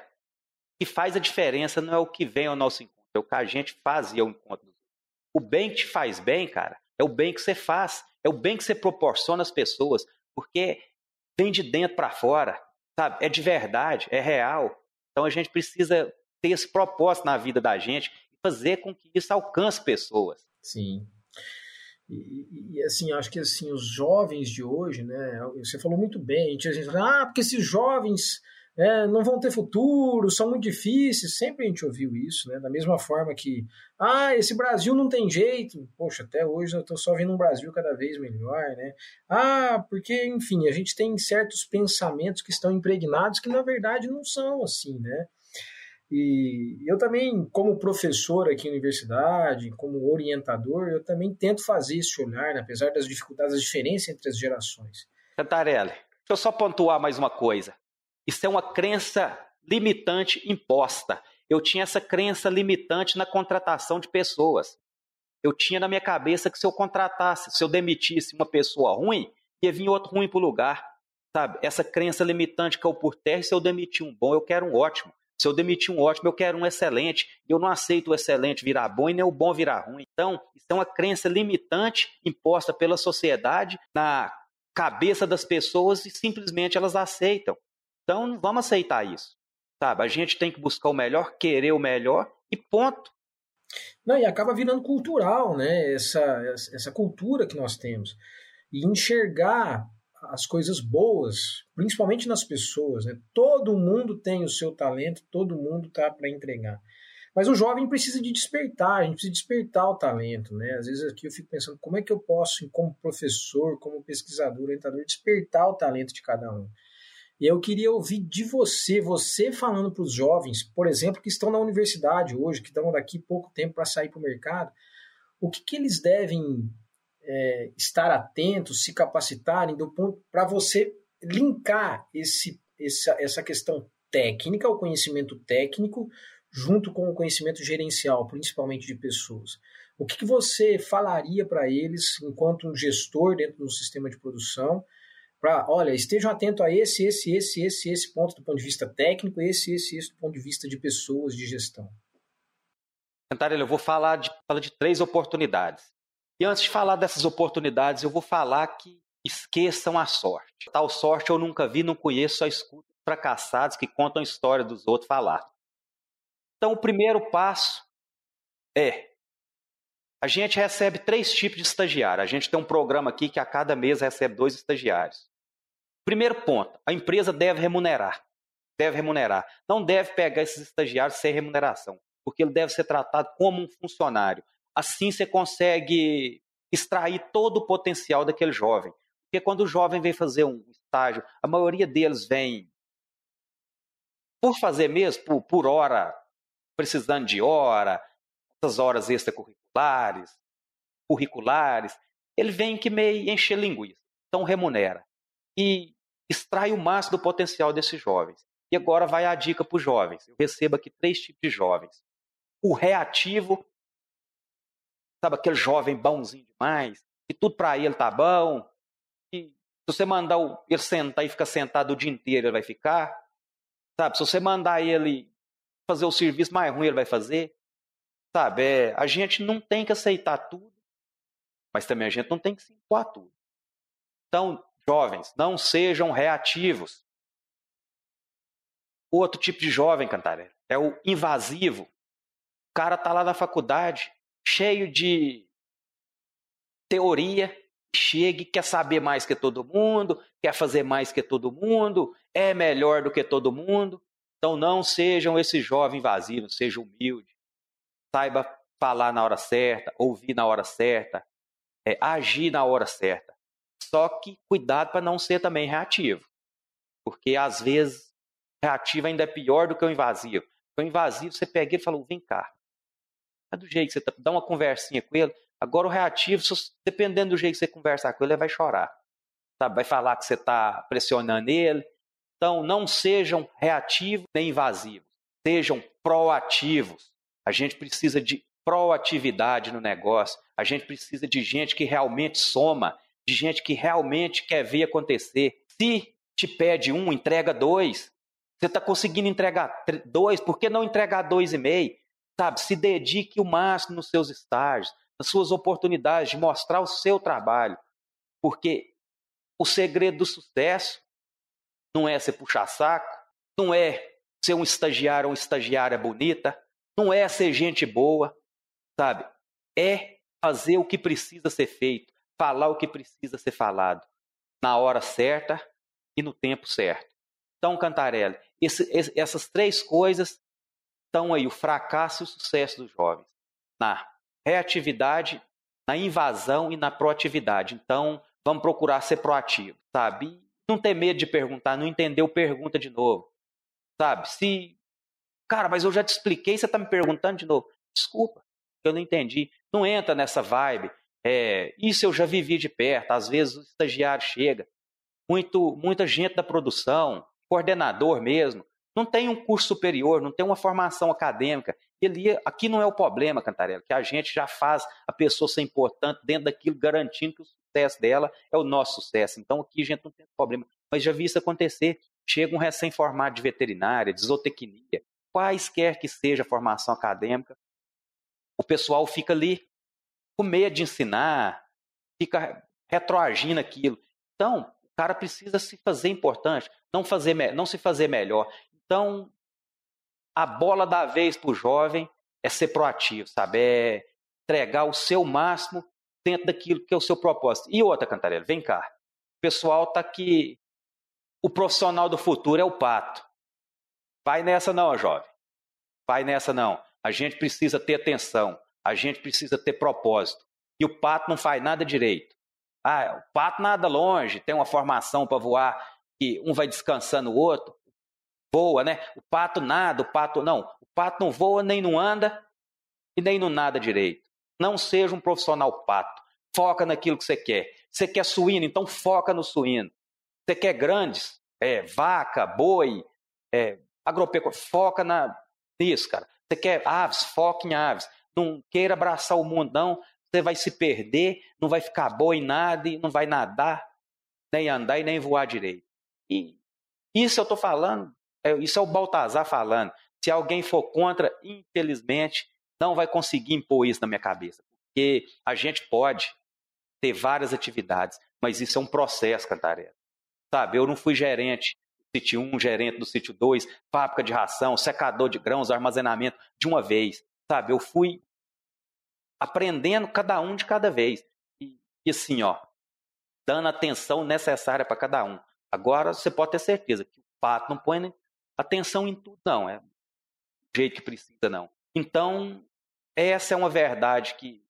que faz a diferença não é o que vem ao nosso encontro, é o que a gente fazia ao encontro. O bem que te faz bem, cara, é o bem que você faz, é o bem que você proporciona às pessoas, porque vem de dentro para fora, sabe? É de verdade, é real. Então a gente precisa ter esse propósito na vida da gente fazer com que isso alcance pessoas. Sim. E, e, assim, acho que assim, os jovens de hoje, né? Você falou muito bem, a gente, a gente ah, porque esses jovens é, não vão ter futuro, são muito difíceis. Sempre a gente ouviu isso, né? Da mesma forma que, ah, esse Brasil não tem jeito. Poxa, até hoje eu estou só vendo um Brasil cada vez melhor, né? Ah, porque, enfim, a gente tem certos pensamentos que estão impregnados que na verdade não são assim, né? E eu também, como professor aqui na universidade, como orientador, eu também tento fazer esse olhar, né? apesar das dificuldades, das diferenças entre as gerações. Cantarelli, deixa eu só pontuar mais uma coisa. Isso é uma crença limitante imposta. Eu tinha essa crença limitante na contratação de pessoas. Eu tinha na minha cabeça que se eu contratasse, se eu demitisse uma pessoa ruim, ia vir outro ruim para o lugar. Sabe? Essa crença limitante caiu por terra se eu demitir um bom, eu quero um ótimo. Se eu demitir um ótimo, eu quero um excelente. Eu não aceito o excelente virar bom e nem o bom virar ruim. Então, isso é uma crença limitante imposta pela sociedade na cabeça das pessoas e simplesmente elas aceitam. Então, não vamos aceitar isso. Sabe? A gente tem que buscar o melhor, querer o melhor e ponto. Não, e acaba virando cultural, né? Essa, essa cultura que nós temos. E enxergar as coisas boas, principalmente nas pessoas. Né? Todo mundo tem o seu talento, todo mundo tá para entregar. Mas o jovem precisa de despertar, a gente precisa despertar o talento, né? Às vezes aqui eu fico pensando como é que eu posso, como professor, como pesquisador, orientador, despertar o talento de cada um. E eu queria ouvir de você, você falando para os jovens, por exemplo, que estão na universidade hoje, que estão daqui pouco tempo para sair para o mercado, o que, que eles devem é, estar atentos, se capacitarem do ponto para você linkar esse, essa, essa questão técnica, o conhecimento técnico, junto com o conhecimento gerencial, principalmente de pessoas. O que, que você falaria para eles, enquanto um gestor dentro do sistema de produção, para, olha, estejam atentos a esse, esse, esse, esse, esse ponto do ponto de vista técnico, esse, esse, esse do ponto de vista de pessoas, de gestão? Cantarelli, eu vou falar de, falar de três oportunidades. E antes de falar dessas oportunidades, eu vou falar que esqueçam a sorte. Tal sorte eu nunca vi, não conheço, só escuto fracassados que contam a história dos outros falar. Então, o primeiro passo é: a gente recebe três tipos de estagiário. A gente tem um programa aqui que a cada mês recebe dois estagiários. Primeiro ponto: a empresa deve remunerar. Deve remunerar. Não deve pegar esses estagiários sem remuneração, porque ele deve ser tratado como um funcionário. Assim você consegue extrair todo o potencial daquele jovem. Porque quando o jovem vem fazer um estágio, a maioria deles vem por fazer mesmo, por, por hora, precisando de hora, essas horas extracurriculares, curriculares, ele vem que meio encher linguiça. Então remunera. E extrai o máximo do potencial desses jovens. E agora vai a dica para os jovens. Eu recebo aqui três tipos de jovens. O reativo, sabe, aquele jovem bonzinho demais, e tudo para ele tá bom, e se você mandar ele sentar e ficar sentado o dia inteiro, ele vai ficar, sabe, se você mandar ele fazer o serviço mais ruim, ele vai fazer, sabe, é, a gente não tem que aceitar tudo, mas também a gente não tem que se impor tudo. Então, jovens, não sejam reativos. Outro tipo de jovem, Cantarelli, é o invasivo. O cara tá lá na faculdade, cheio de teoria, chega e quer saber mais que todo mundo, quer fazer mais que todo mundo, é melhor do que todo mundo. Então não sejam esse jovem invasivo, seja humilde. Saiba falar na hora certa, ouvir na hora certa, é, agir na hora certa. Só que cuidado para não ser também reativo. Porque às vezes reativo ainda é pior do que o invasivo. O invasivo você pega e fala, vem cá. É do jeito que você tá, dá uma conversinha com ele. Agora o reativo, dependendo do jeito que você conversar com ele, ele vai chorar. Sabe? Vai falar que você está pressionando ele. Então não sejam reativos nem invasivos. Sejam proativos. A gente precisa de proatividade no negócio. A gente precisa de gente que realmente soma, de gente que realmente quer ver acontecer. Se te pede um, entrega dois. Você está conseguindo entregar dois, por que não entregar dois e meio? Sabe, se dedique o máximo nos seus estágios, nas suas oportunidades de mostrar o seu trabalho. Porque o segredo do sucesso não é ser puxar saco, não é ser um estagiário ou uma estagiária bonita, não é ser gente boa, sabe? É fazer o que precisa ser feito, falar o que precisa ser falado, na hora certa e no tempo certo. Então, Cantarelli, esse, esse, essas três coisas estão aí, o fracasso e o sucesso dos jovens, na reatividade, na invasão e na proatividade. Então, vamos procurar ser proativo, sabe? Não ter medo de perguntar, não entendeu, pergunta de novo, sabe? Se, cara, mas eu já te expliquei, você está me perguntando de novo. Desculpa, eu não entendi. Não entra nessa vibe. É, isso eu já vivi de perto. Às vezes o estagiário chega, muito, muita gente da produção, coordenador mesmo, não tem um curso superior, não tem uma formação acadêmica. Ele, aqui não é o problema, Cantarela, que a gente já faz a pessoa ser importante dentro daquilo, garantindo que o sucesso dela é o nosso sucesso. Então aqui a gente não tem problema. Mas já vi isso acontecer. Chega um recém-formado de veterinária, de zootecnia, quaisquer que seja a formação acadêmica, o pessoal fica ali com medo de ensinar, fica retroagindo aquilo. Então, o cara precisa se fazer importante, não, fazer, não se fazer melhor. Então, a bola da vez para o jovem é ser proativo, sabe? É entregar o seu máximo dentro daquilo que é o seu propósito. E outra, Cantarela, vem cá. O pessoal está aqui. O profissional do futuro é o pato. Vai nessa não, jovem. Vai nessa não. A gente precisa ter atenção, a gente precisa ter propósito. E o pato não faz nada direito. Ah, o pato nada longe, tem uma formação para voar, que um vai descansando o outro, voa, né? O pato nada, o pato não. O pato não voa, nem não anda e nem não nada direito. Não seja um profissional pato. Foca naquilo que você quer. Você quer suíno, então foca no suíno. Você quer grandes, é, vaca, boi, é, agropecuária, foca na, nisso, cara. Você quer aves, foque em aves. Não queira abraçar o mundão, você vai se perder, não vai ficar boa em nada, e não vai nadar, nem andar e nem voar direito. E isso eu estou falando, é, isso é o Baltazar falando. Se alguém for contra, infelizmente, não vai conseguir impor isso na minha cabeça. Porque a gente pode ter várias atividades, mas isso é um processo, Cantarela. Sabe, eu não fui gerente sítio 1, gerente do sítio 2, fábrica de ração, secador de grãos, armazenamento de uma vez, sabe? Eu fui aprendendo cada um de cada vez. E, e assim, ó, dando a atenção necessária para cada um. Agora você pode ter certeza que o pato não põe atenção em tudo, não. É do jeito que precisa, não. Então, essa é uma verdade que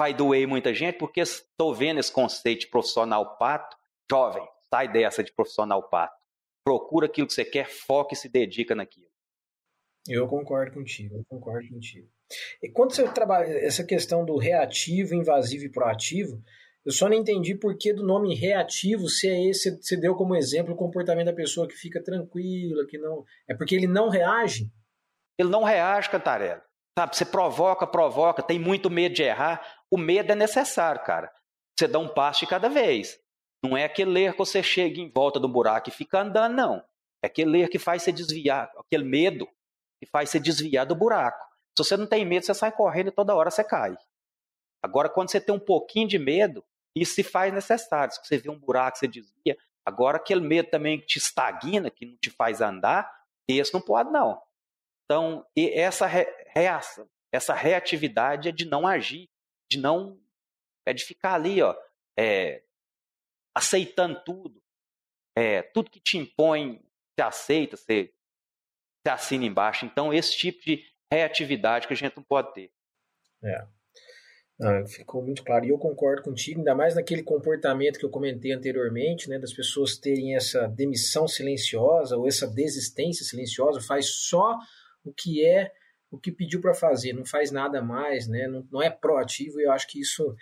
vai doer muita gente, porque estou vendo esse conceito de profissional pato. Jovem, sai dessa de profissional pato procura aquilo que você quer, foca e se dedica naquilo. Eu concordo contigo, eu concordo contigo. E quando você trabalha essa questão do reativo, invasivo e proativo, eu só não entendi por que do nome reativo, se é esse, você deu como exemplo o comportamento da pessoa que fica tranquila, que não. É porque ele não reage? Ele não reage, Cantarela. Sabe, você provoca, provoca, tem muito medo de errar. O medo é necessário, cara. Você dá um passo de cada vez. Não é aquele erro que você chega em volta do buraco e fica andando, não. É aquele erro que faz você desviar, aquele medo que faz você desviar do buraco. Se você não tem medo, você sai correndo e toda hora você cai. Agora, quando você tem um pouquinho de medo, isso se faz necessário. Se você vê um buraco, você desvia. Agora, aquele medo também que te estagna, que não te faz andar, esse não pode, não. Então, essa reação, essa reatividade é de não agir, de não. é de ficar ali, ó, é, aceitando tudo. É, tudo que te impõe, você aceita, você, você assina embaixo. Então, esse tipo de reatividade que a gente não pode ter. É. Ah, ficou muito claro. E eu concordo contigo, ainda mais naquele comportamento que eu comentei anteriormente, né, das pessoas terem essa demissão silenciosa ou essa desistência silenciosa, faz só o que é o que pediu para fazer, não faz nada mais, né, não, não é proativo. E eu acho que isso,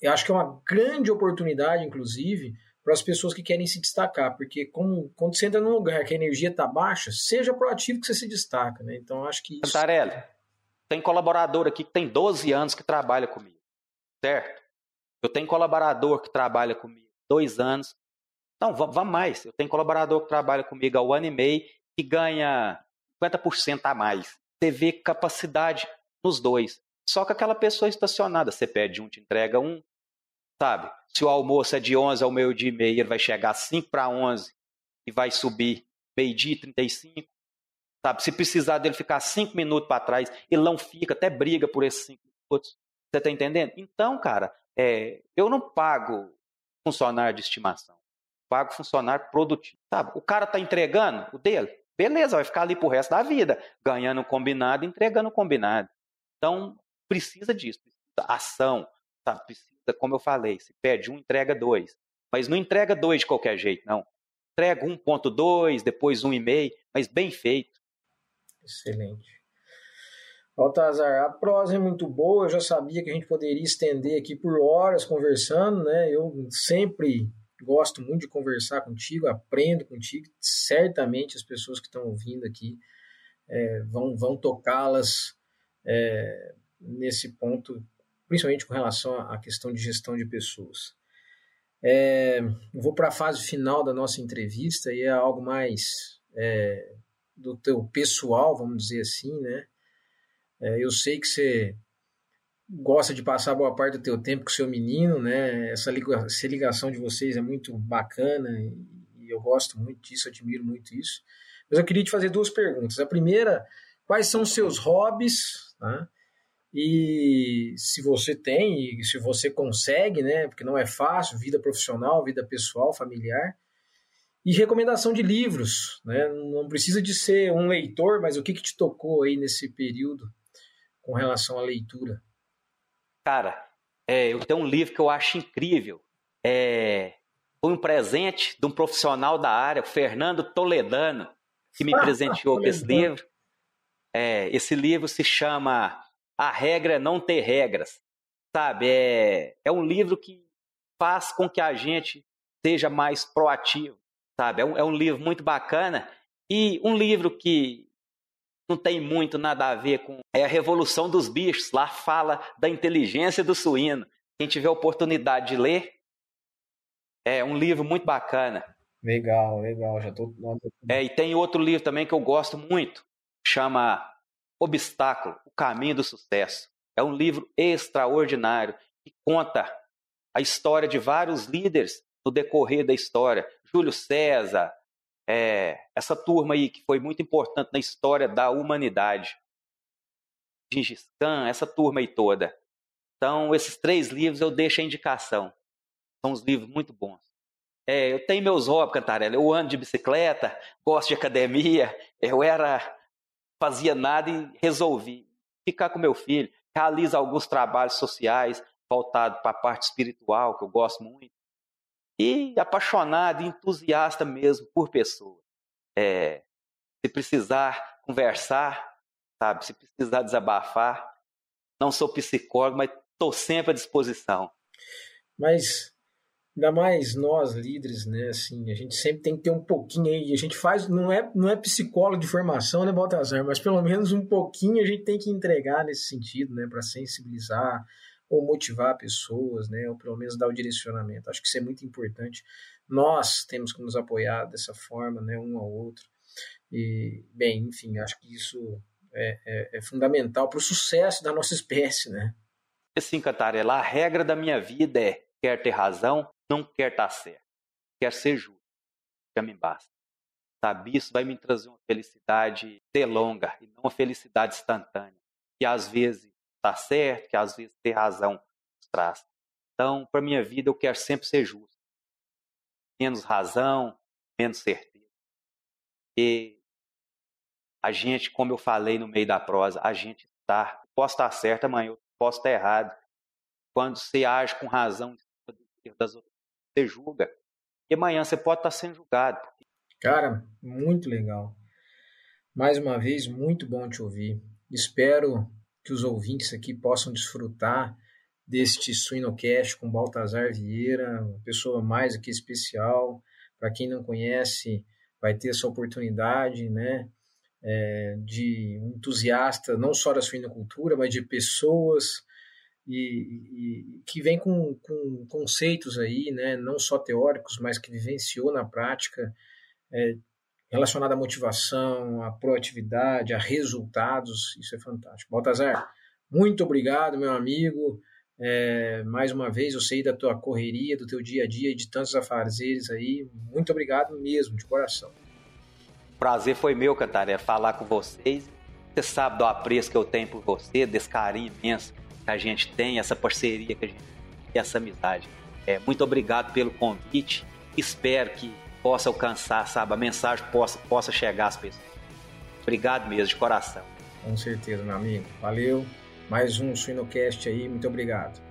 eu acho que é uma grande oportunidade, inclusive, para as pessoas que querem se destacar, porque como, quando você entra num lugar que a energia está baixa, seja proativo que você se destaca, né? Então acho que isso... tem colaborador aqui que tem 12 anos que trabalha comigo, certo? Eu tenho colaborador que trabalha comigo dois anos. Não, vamos mais. Eu tenho colaborador que trabalha comigo há um ano e meio que ganha 50% a mais. Você vê capacidade nos dois. Só que aquela pessoa estacionada, você pede um, te entrega um, sabe? Se o almoço é de 11 ao meio-dia e meio, ele vai chegar 5 para 11 e vai subir meio-dia e 35. Sabe? Se precisar dele ficar 5 minutos para trás, ele não fica, até briga por esses 5 minutos. Você está entendendo? Então, cara, é, eu não pago funcionário de estimação. Pago funcionário produtivo. Sabe? O cara está entregando o dele. Beleza, vai ficar ali pro resto da vida, ganhando combinado, entregando combinado. Então, precisa disso, precisa ação, sabe? Precisa como eu falei, se pede um, entrega dois. Mas não entrega dois de qualquer jeito, não. Entrega 1.2, depois 1,5, mas bem feito. Excelente. Baltazar, a prosa é muito boa, eu já sabia que a gente poderia estender aqui por horas conversando, né? Eu sempre gosto muito de conversar contigo, aprendo contigo. Certamente as pessoas que estão ouvindo aqui é, vão, vão tocá-las é, nesse ponto principalmente com relação à questão de gestão de pessoas. É, vou para a fase final da nossa entrevista e é algo mais é, do teu pessoal, vamos dizer assim, né? É, eu sei que você gosta de passar boa parte do teu tempo com o seu menino, né? Essa ligação de vocês é muito bacana e eu gosto muito disso, admiro muito isso. Mas eu queria te fazer duas perguntas. A primeira, quais são os seus hobbies, né? E se você tem, e se você consegue, né? Porque não é fácil, vida profissional, vida pessoal, familiar. E recomendação de livros, né? Não precisa de ser um leitor, mas o que, que te tocou aí nesse período com relação à leitura? Cara, é, eu tenho um livro que eu acho incrível. É, foi um presente de um profissional da área, o Fernando Toledano, que me presenteou com esse livro. É, esse livro se chama a regra é não ter regras, sabe? É, é um livro que faz com que a gente seja mais proativo, sabe? É um, é um livro muito bacana e um livro que não tem muito nada a ver com é a Revolução dos Bichos. Lá fala da inteligência do suíno. Quem tiver oportunidade de ler, é um livro muito bacana. Legal, legal. Já tô... É, e tem outro livro também que eu gosto muito, chama Obstáculo, o caminho do sucesso. É um livro extraordinário que conta a história de vários líderes no decorrer da história. Júlio César, é, essa turma aí que foi muito importante na história da humanidade. Gengis Khan, essa turma aí toda. Então, esses três livros eu deixo a indicação. São uns livros muito bons. É, eu tenho meus hobbies, Cantarela. Eu ando de bicicleta, gosto de academia. Eu era fazia nada e resolvi ficar com meu filho, realiza alguns trabalhos sociais voltados para a parte espiritual, que eu gosto muito, e apaixonado, entusiasta mesmo por pessoas. É, se precisar conversar, sabe, se precisar desabafar, não sou psicólogo, mas estou sempre à disposição. Mas ainda mais nós líderes, né? Assim, a gente sempre tem que ter um pouquinho aí. A gente faz, não é, não é psicólogo de formação, né, Baltazar? Mas pelo menos um pouquinho a gente tem que entregar nesse sentido, né? Para sensibilizar ou motivar pessoas, né? Ou pelo menos dar o direcionamento. Acho que isso é muito importante. Nós temos que nos apoiar dessa forma, né? Um ao outro. E, bem, enfim, acho que isso é, é, é fundamental para o sucesso da nossa espécie, né? Assim, Catarela, a regra da minha vida é quer ter razão, não quer estar certo, quer ser justo. Já me basta. Sabe, isso vai me trazer uma felicidade de longa e não uma felicidade instantânea, que às vezes está certo, que às vezes ter razão traz. Então, para minha vida, eu quero sempre ser justo. Menos razão, menos certeza. E a gente, como eu falei no meio da prosa, a gente está, posso estar certo, amanhã eu posso estar errado. Quando você age com razão das outras, você julga. E amanhã você pode estar sendo julgado. Cara, muito legal. Mais uma vez, muito bom te ouvir. Espero que os ouvintes aqui possam desfrutar deste Suinocast com Baltazar Vieira, uma pessoa mais aqui especial. Para quem não conhece, vai ter essa oportunidade, né? É, de entusiasta não só da suinocultura, mas de pessoas e, e, que vem com, com, conceitos aí, né, não só teóricos, mas que vivenciou na prática, é, relacionado à motivação, à proatividade, a resultados, isso é fantástico. Baltazar, muito obrigado, meu amigo. É, mais uma vez, eu sei da tua correria, do teu dia a dia e de tantos afazeres aí. Muito obrigado mesmo, de coração. Prazer foi meu, Cantaré, falar com vocês. Você sabe do apreço que eu tenho por você, desse carinho imenso que a gente tem, essa parceria que a gente tem, essa amizade. É, muito obrigado pelo convite. Espero que possa alcançar, sabe, a mensagem possa, possa chegar às pessoas. Obrigado mesmo, de coração. Com certeza, meu amigo. Valeu. Mais um Suinocast aí, muito obrigado.